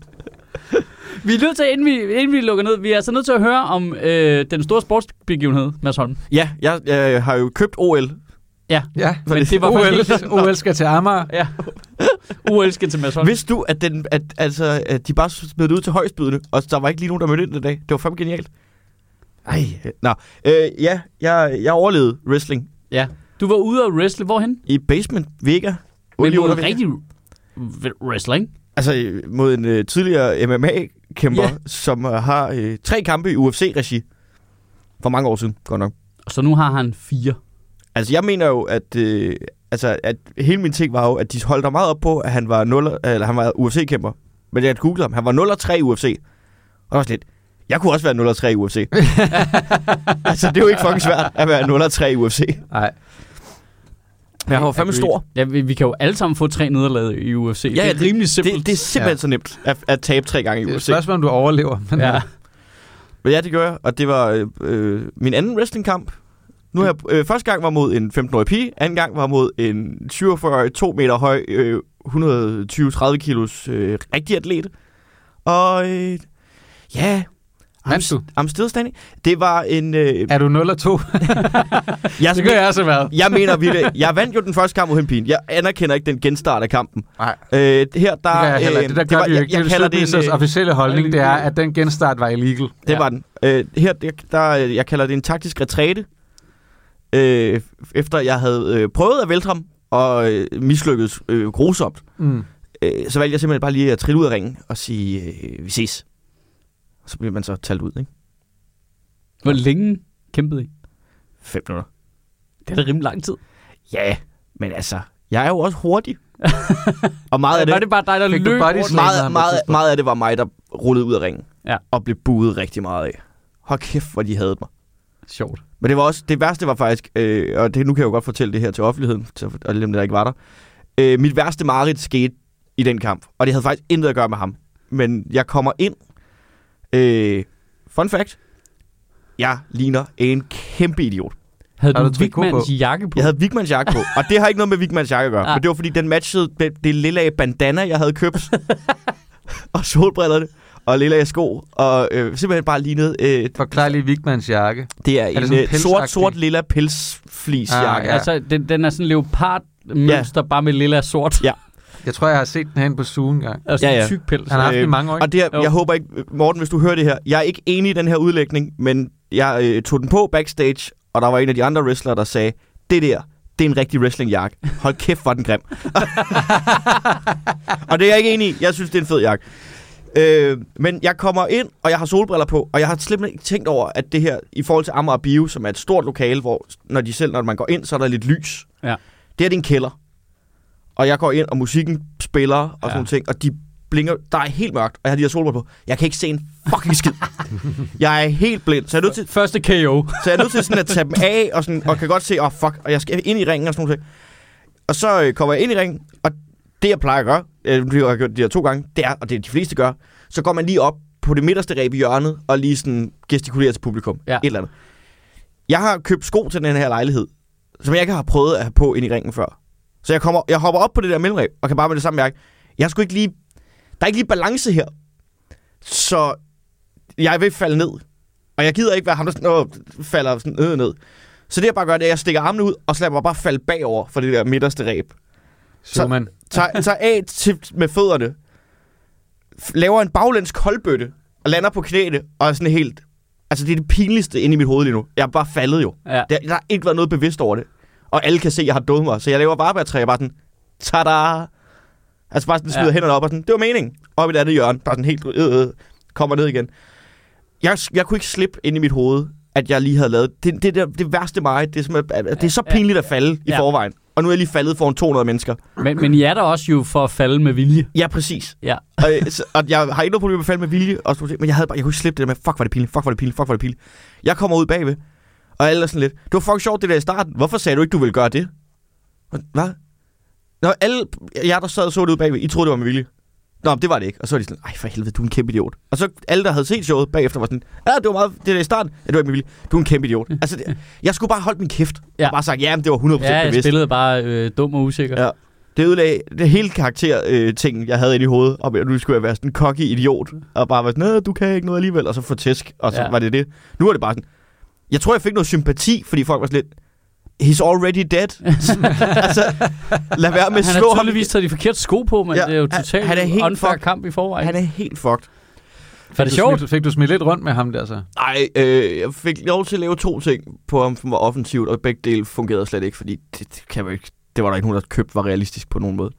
Vi er nødt til, inden vi, inden vi lukker ned, vi er altså nødt til at høre om øh, den store sportsbegivenhed, Mads Holm. Ja, jeg, jeg har jo købt OL. Ja, Ja, men det var OL. OL skal til Amager. Ja. OL skal til Mads Holm. Vidste du, at, den, at, altså, at de bare smed det ud til højstbydende, og der var ikke lige nogen, der mødte ind den dag? Det var fandme genialt. Ej, nå. Øh, ja, jeg, jeg overlevede wrestling Ja. Du var ude at wrestle. Hvorhen? i Basement Vega. Men mod rigtig wrestling. Altså øh, mod en øh, tidligere MMA-kæmper, Ja. som øh, har øh, tre kampe i UFC-regi. For mange år siden, godt nok. Så nu har han fire. Altså, jeg mener jo, at, øh, altså, at hele min ting var jo, at de holdt dig meget op på, at han var, 0, eller han var UFC-kæmper. Men jeg googlede ham. Han var 0 3 i UFC. Og der var lidt, jeg kunne også være 0 3 i UFC. altså, det er jo ikke fucking svært at være 0 3 i UFC. Nej. Men han var fandme stor. Ja, vi, vi kan jo alle sammen få tre nederlag i UFC. Ja, det er rimelig simpelt. Det, det er simpelthen ja. så nemt at, at tabe tre gange i Det er et UFC. spørgsmål, om du overlever. Men ja. Ja, det gør jeg, og det var øh, øh, min anden wrestlingkamp. Nu har jeg, øh, første gang var mod en 15-årig pige, anden gang var mod en 47 2 meter høj, øh, 120-30 kilos øh, rigtig atlet. Og øh, ja, Vandt du? I'm still standing. Det var en... Øh, Er du 0 og 2? jeg, det gør jeg så været. jeg mener virkelig, jeg vandt jo den første kamp mod hende pigen. Jeg anerkender ikke den genstart af kampen. Nej, Øh, her, der, det jeg heller. øh, Det der gør var, vi jo jeg, ikke. jeg, Det kalder er det en, det øh, officielle holdning, det er, at den genstart var illegal. Det Ja. var den. Øh, her, der, der, jeg kalder det en taktisk retræte. Øh, efter jeg havde øh, prøvet at vælte ham, og øh, mislykkedes øh, grusomt, Mm. øh, så valgte jeg simpelthen bare lige at trille ud af ringen og sige, øh, vi ses. Og så bliver man så talt ud, ikke? Hvor længe kæmpede I? Fem minutter. Det er da rimelig lang tid. Ja, men altså, jeg er jo også hurtig. og meget af det, Var det bare dig, der du løb body meget, meget, tidspunkt? meget af det var mig, der rullede ud af ringen. Ja. Og blev buet rigtig meget af. Hold kæft, hvor de havde mig. Sjovt. Men det var også, det værste var faktisk, øh, og det, nu kan jeg jo godt fortælle det her til offentligheden, til, og dem, der ikke var der. Øh, mit værste mareridt skete i den kamp, og det havde faktisk intet at gøre med ham. Men jeg kommer ind, øh, fun fact, jeg ligner en kæmpe idiot. Havde Har du du Vigmans på? jakke på? Jeg havde Vigmans jakke på, og det har ikke noget med Vigmans jakke at gøre, Ah. men det var fordi, den matchede det, det lille bandana, jeg havde købt, og solbrillerne, og lille sko, og øh, simpelthen bare lignede, øh, Forklar lige Vigmans jakke. det er det en sådan øh, sort, sort lilla pelsflis Ah, jakke. ja. Altså, den, den er sådan leopardmønster, bare med lilla sort. Ja. Jeg tror, jeg har set den hen på Zoom engang. Og sådan Ja, ja, ja. tyk pels. Han har haft den i Øh, mange år. Og det her, Jo. jeg håber ikke, Morten, hvis du hører det her, jeg er ikke enig i den her udlægning, men jeg øh, tog den på backstage, og der var en af de andre wrestlere, der sagde, det der, det er en rigtig wrestlingjakke. Hold kæft, hvor den grim. og det er jeg ikke enig i. Jeg synes, det er en fed jakke. Øh, men jeg kommer ind, og jeg har solbriller på, og jeg har slet ikke tænkt over, at det her, i forhold til Amager Bio, som er et stort lokale, hvor når de selv, når man går ind, så er der lidt lys. Ja. Det her det er en kælder. Og jeg går ind, og musikken spiller, og Ja. sådan nogle ting, og de blinker, der er helt mørkt, og jeg har de her solbriller på. Jeg kan ikke se en fucking skid. jeg er helt blind, så jeg er nødt til, Første KO. så jeg er nødt til sådan at tage dem af, og, sådan, og kan godt se, åh oh, fuck, og jeg skal ind i ringen og sådan noget. Og så øh, kommer jeg ind i ringen, og det jeg plejer at gøre, øh, det har jeg gjort de her to gange, det er, og det er de fleste gør, så går man lige op på det midterste ræb i hjørnet, og lige sådan gestikulerer til publikum. Ja. Et eller andet. Jeg har købt sko til den her lejlighed, som jeg ikke har prøvet at have på ind i ringen før. Så jeg, kommer, jeg hopper op på det der mellemræb, og kan bare med det samme mærke, jeg skulle ikke lige, der er ikke lige balance her. Så jeg vil falde ned. Og jeg gider ikke være ham, der sådan, åh, falder sådan ned ned. Så det jeg bare gør, det er, at jeg stikker armene ud, og så lader mig bare falde bagover for det der midterste ræb. Superman. Tager, tager af til, med fødderne, laver en baglæns koldbøtte, og lander på knæene, og er sådan helt... Altså, det er det pinligste inde i mit hoved lige nu. Jeg er bare faldet jo. Ja. Der, der har ikke været noget bevidst over det. Og alle kan se, at jeg har dummet mig. Så jeg laver bare bare sådan, tada! Altså bare sådan smider ja. Hænderne op og sådan, det var meningen. Op i det andet hjørne, bare sådan helt, øh, øh, kommer ned igen. Jeg, jeg kunne ikke slippe ind i mit hoved, at jeg lige havde lavet, det, det, det, det værste mig, det er, at det er så pinligt at falde i Ja. forvejen. Og nu er jeg lige faldet foran 200 mennesker. Men, men I er der også jo for at falde med vilje. Ja, præcis. Ja. og, øh, så- og jeg har ikke noget problem med at falde med vilje, og sådan noget, men jeg, havde bare, jeg kunne ikke slippe det der med, fuck, var det pinligt, fuck, var det pinligt, fuck, var det pinligt. Jeg kommer ud bagved, og alle er sådan lidt, det var fucking sjovt det der i starten. Hvorfor sagde du ikke, du ville gøre det? Hvad? Nå, alle jer, der sad og så det ude bagved, I troede, det var med vilje. Nå, men det var det ikke. Og så var de sådan, ej for helvede, du er en kæmpe idiot. Og så alle, der havde set showet bagefter, var sådan, ja, det var meget, det der i starten, ja, det var ikke vilje. Du er en kæmpe idiot. Altså, det, jeg skulle bare holde min kæft. Ja. Og bare sagt, ja, men det var 100% Ja, jeg bevidst. spillede bare øh, dum og usikker. Ja. Det ødelagde det hele karakter øh, jeg havde inde i hovedet, og nu skulle jeg være sådan en cocky idiot, og bare være sådan, "Nå, du kan ikke noget alligevel, og så få tæsk, og så. Ja. var det det. Nu er det bare sådan, jeg tror, jeg fik noget sympati, fordi folk var sådan lidt, he's already dead. altså, lad være med at Han slå har ham. tydeligvis taget de forkerte sko på, men Ja, det er jo han- totalt han er helt unfair fucked. kamp i forvejen. Han er helt fucked. For det Fik er du sjovt. smidt- Fik du smidt lidt rundt med ham der så? Nej, øh, jeg fik lov til at lave to ting på ham, som var offensivt, og begge dele fungerede slet ikke, fordi det, det, kan ikke, det var der ikke nogen, der købte var realistisk på nogen måde.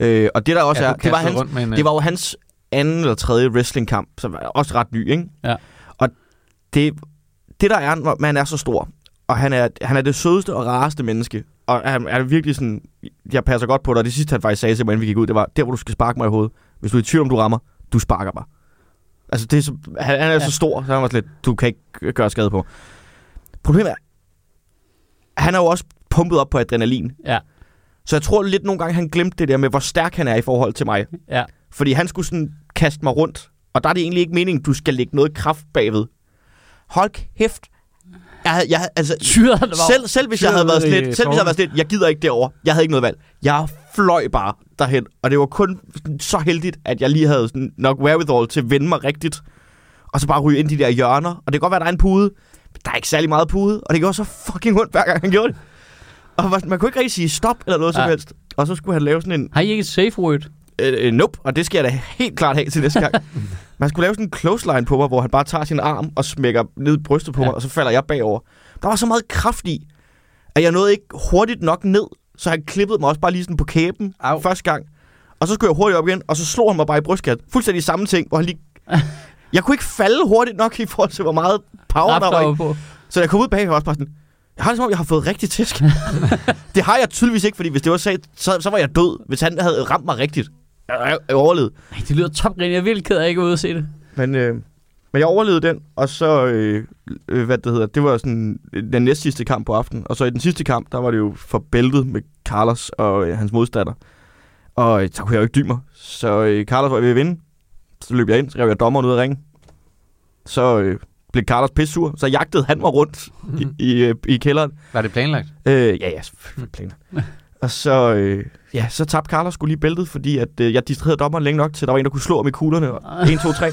Øh, og det der også ja, er, det var, hans, rundt med en, det var jo hans anden eller tredje wrestlingkamp, som er også ret ny, ikke? Ja. Og det, det der er, når man er så stor, og han er, han er det sødeste og rareste menneske, og han er virkelig sådan, jeg passer godt på dig, og det sidste han faktisk sagde til mig, inden vi gik ud, det var, der hvor du skal sparke mig i hovedet, hvis du er i tvivl om du rammer, du sparker mig. Altså, det er så, han, han er ja. Så stor, så han var slet, du kan ikke gøre skade på. Problemet er, han er jo også pumpet op på adrenalin. Ja. Så jeg tror lidt nogle gange, han glemte det der med, hvor stærk han er i forhold til mig. Ja. Fordi han skulle sådan kaste mig rundt. Og der er det egentlig ikke meningen, du skal lægge noget kraft bagved. Hold kæft. Jeg, havde- jeg, altså, Tyret, var selv, selv hvis jeg havde været lidt, selv hvis jeg havde været lidt, jeg gider ikke derover. Jeg havde ikke noget valg. Jeg fløj bare derhen, og det var kun så heldigt, at jeg lige havde sådan nok wherewithal til at vende mig rigtigt, og så bare ryge ind i de der hjørner. Og det kan godt være, at der er en pude, men der er ikke særlig meget pude, og det gjorde så fucking ondt, hver gang han gjorde det. Og man man kunne ikke rigtig sige stop eller noget som Nej. helst. Og så skulle han lave sådan en, Har I ikke et safe word? Øh, øh, nope, og det skal jeg da helt klart have til næste gang. Man skulle lave sådan en clothesline på mig, hvor han bare tager sin arm og smækker ned i brystet på Ja. mig, og så falder jeg bagover. Der var så meget kraft i, at jeg nåede ikke hurtigt nok ned, så han klippede mig også bare lige sådan på kæben Au. første gang. Og så skulle jeg hurtigt op igen, og så slog han mig bare i brystkassen. Fuldstændig samme ting, hvor han lige... Jeg kunne ikke falde hurtigt nok i forhold til, hvor meget power var der var på. Så da jeg kom ud bag, var også bare sådan, jeg har det som om, jeg har fået rigtig tæsk. det har jeg tydeligvis ikke, fordi hvis det var sat, så, så var jeg død, hvis han havde ramt mig rigtigt. Jeg, jeg, overlevede. Ej, det lyder topgrin. Jeg er virkelig ked af, ikke at se det. Men, øh, men jeg overlevede den, og så, øh, øh, hvad det hedder, det var sådan øh, den næst sidste kamp på aftenen. Og så i den sidste kamp, der var det jo for bæltet med Carlos og øh, hans modstander. Og øh, så kunne jeg jo ikke dybe mig. Så øh, Carlos var ved at vinde. Så løb jeg ind, så rev jeg dommeren ud af ringen. Så øh, blev Carlos pissur, så jagtede han mig rundt i, i, øh, i kælderen. Var det planlagt? Øh, ja, ja, planer. og så, øh, ja, så tabte Carlos skulle lige bæltet, fordi at, øh, jeg distraherede dommeren længe nok til, at der var en, der kunne slå ham i kuglerne. Og 1, 2, 3.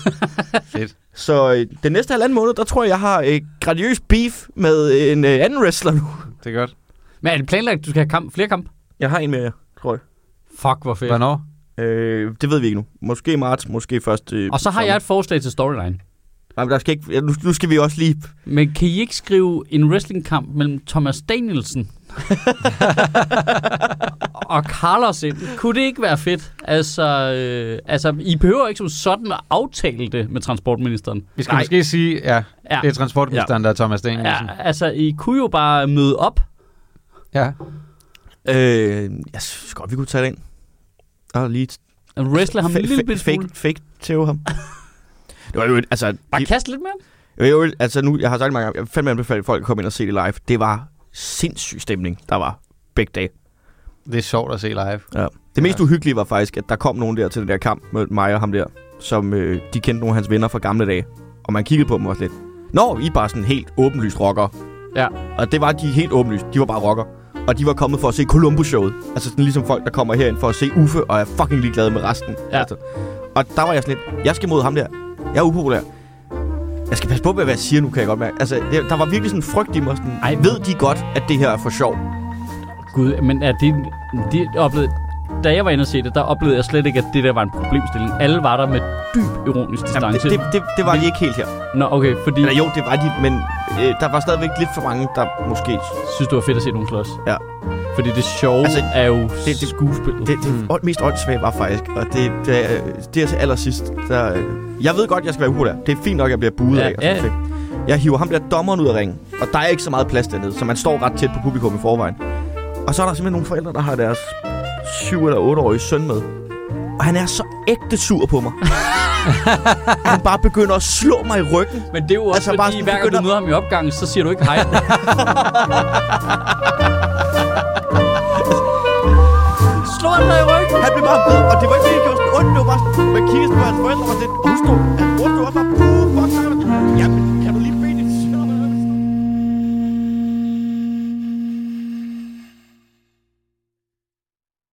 Fedt. Så øh, den næste halvanden måned, der tror jeg, jeg har øh, gradiøs beef med en øh, anden wrestler nu. Det er godt. Men er det planlagt, at du skal have kamp, flere kamp? Jeg har en mere, tror jeg. Fuck, hvor fedt. Hvornår? Øh, det ved vi ikke nu. Måske i marts, måske først øh, Og så har sommer. jeg et forslag til storyline. Nej, men der skal ikke, ja, nu, nu skal vi også lige... Men kan I ikke skrive en wrestlingkamp mellem Thomas Danielsen og Carlos ind? Kunne det ikke være fedt? Altså, øh, altså, I behøver ikke som sådan at aftale det med transportministeren. Vi skal Nej. måske sige, ja, Ja, det er transportministeren, der er Thomas Danielsen. ja altså, I kunne jo bare møde op. Ja. Øh, jeg synes godt, vi kunne tage det ind. Og lige... Og wrestle ham en lille bitte fake, smule. fake tæve ham. det var jo... Altså, Bare kaste lidt mere. Jo, jo, altså nu, jeg har sagt mange gange, jeg fandme anbefale folk at komme ind og se det live. Det var sindssyg stemning, der var begge dage. Det er sjovt at se live. Ja. Det mest Ja. uhyggelige var faktisk, at der kom nogen der til den der kamp med mig og ham der, som øh, de kendte nogle af hans venner fra gamle dage. Og man kiggede på dem også lidt. Nå, I er bare sådan helt åbenlyst rockere. Ja. Og det var de helt åbenlyst. De var bare rockere. Og de var kommet for at se Columbus-showet. Altså sådan ligesom folk, der kommer herind for at se Uffe, og er fucking ligeglade med resten. Ja. Altså. Og der var jeg sådan lidt, jeg skal mod ham der. Jeg er upopulær. Jeg skal passe på med, hvad jeg siger nu, kan jeg godt mærke. Altså, det, der var virkelig sådan en frygt i mig. Sådan, Ej, ved de godt, at det her er for sjov? Gud, men er det, det oplevede, da jeg var inde og se det, der oplevede jeg slet ikke, at det der var en problemstilling. Alle var der med dyb ironisk Jamen, distance. det, det, det, det var de ikke helt her. Nå, okay, fordi Eller jo, det var de, men øh, der var stadigvæk lidt for mange, der måske... synes, det var fedt at se nogen slås. Ja. Fordi det sjove Altså, er jo det- det, det, skuespillet. Det, det Mm. mm. mest åndssvage var faktisk, og det, det, er- det er til allersidst. Der, øh, jeg ved godt, jeg skal være upopulær. Det er fint nok, at jeg bliver buet Ja, af. Og sådan ja. ting. Jeg hiver ham der dommeren ud af ringen, og der er ikke så meget plads dernede, så man står ret tæt på publikum i forvejen. Og så er der simpelthen nogle forældre, der har deres 7 eller 8-årige søn med. Og han er så ægte sur på mig. han bare begynder at slå mig i ryggen. Men det er jo også Altså, altså, bare fordi, sådan hver gang du møder ham i opgangen, så siger du ikke hej. slog han mig i ryggen. Han blev bare ved, og det var ikke fordi, det gjorde ondt. Det var bare sådan, man kiggede på hans forældre og sådan, hun stod, han brugte jo også bare, puh, fuck, jamen,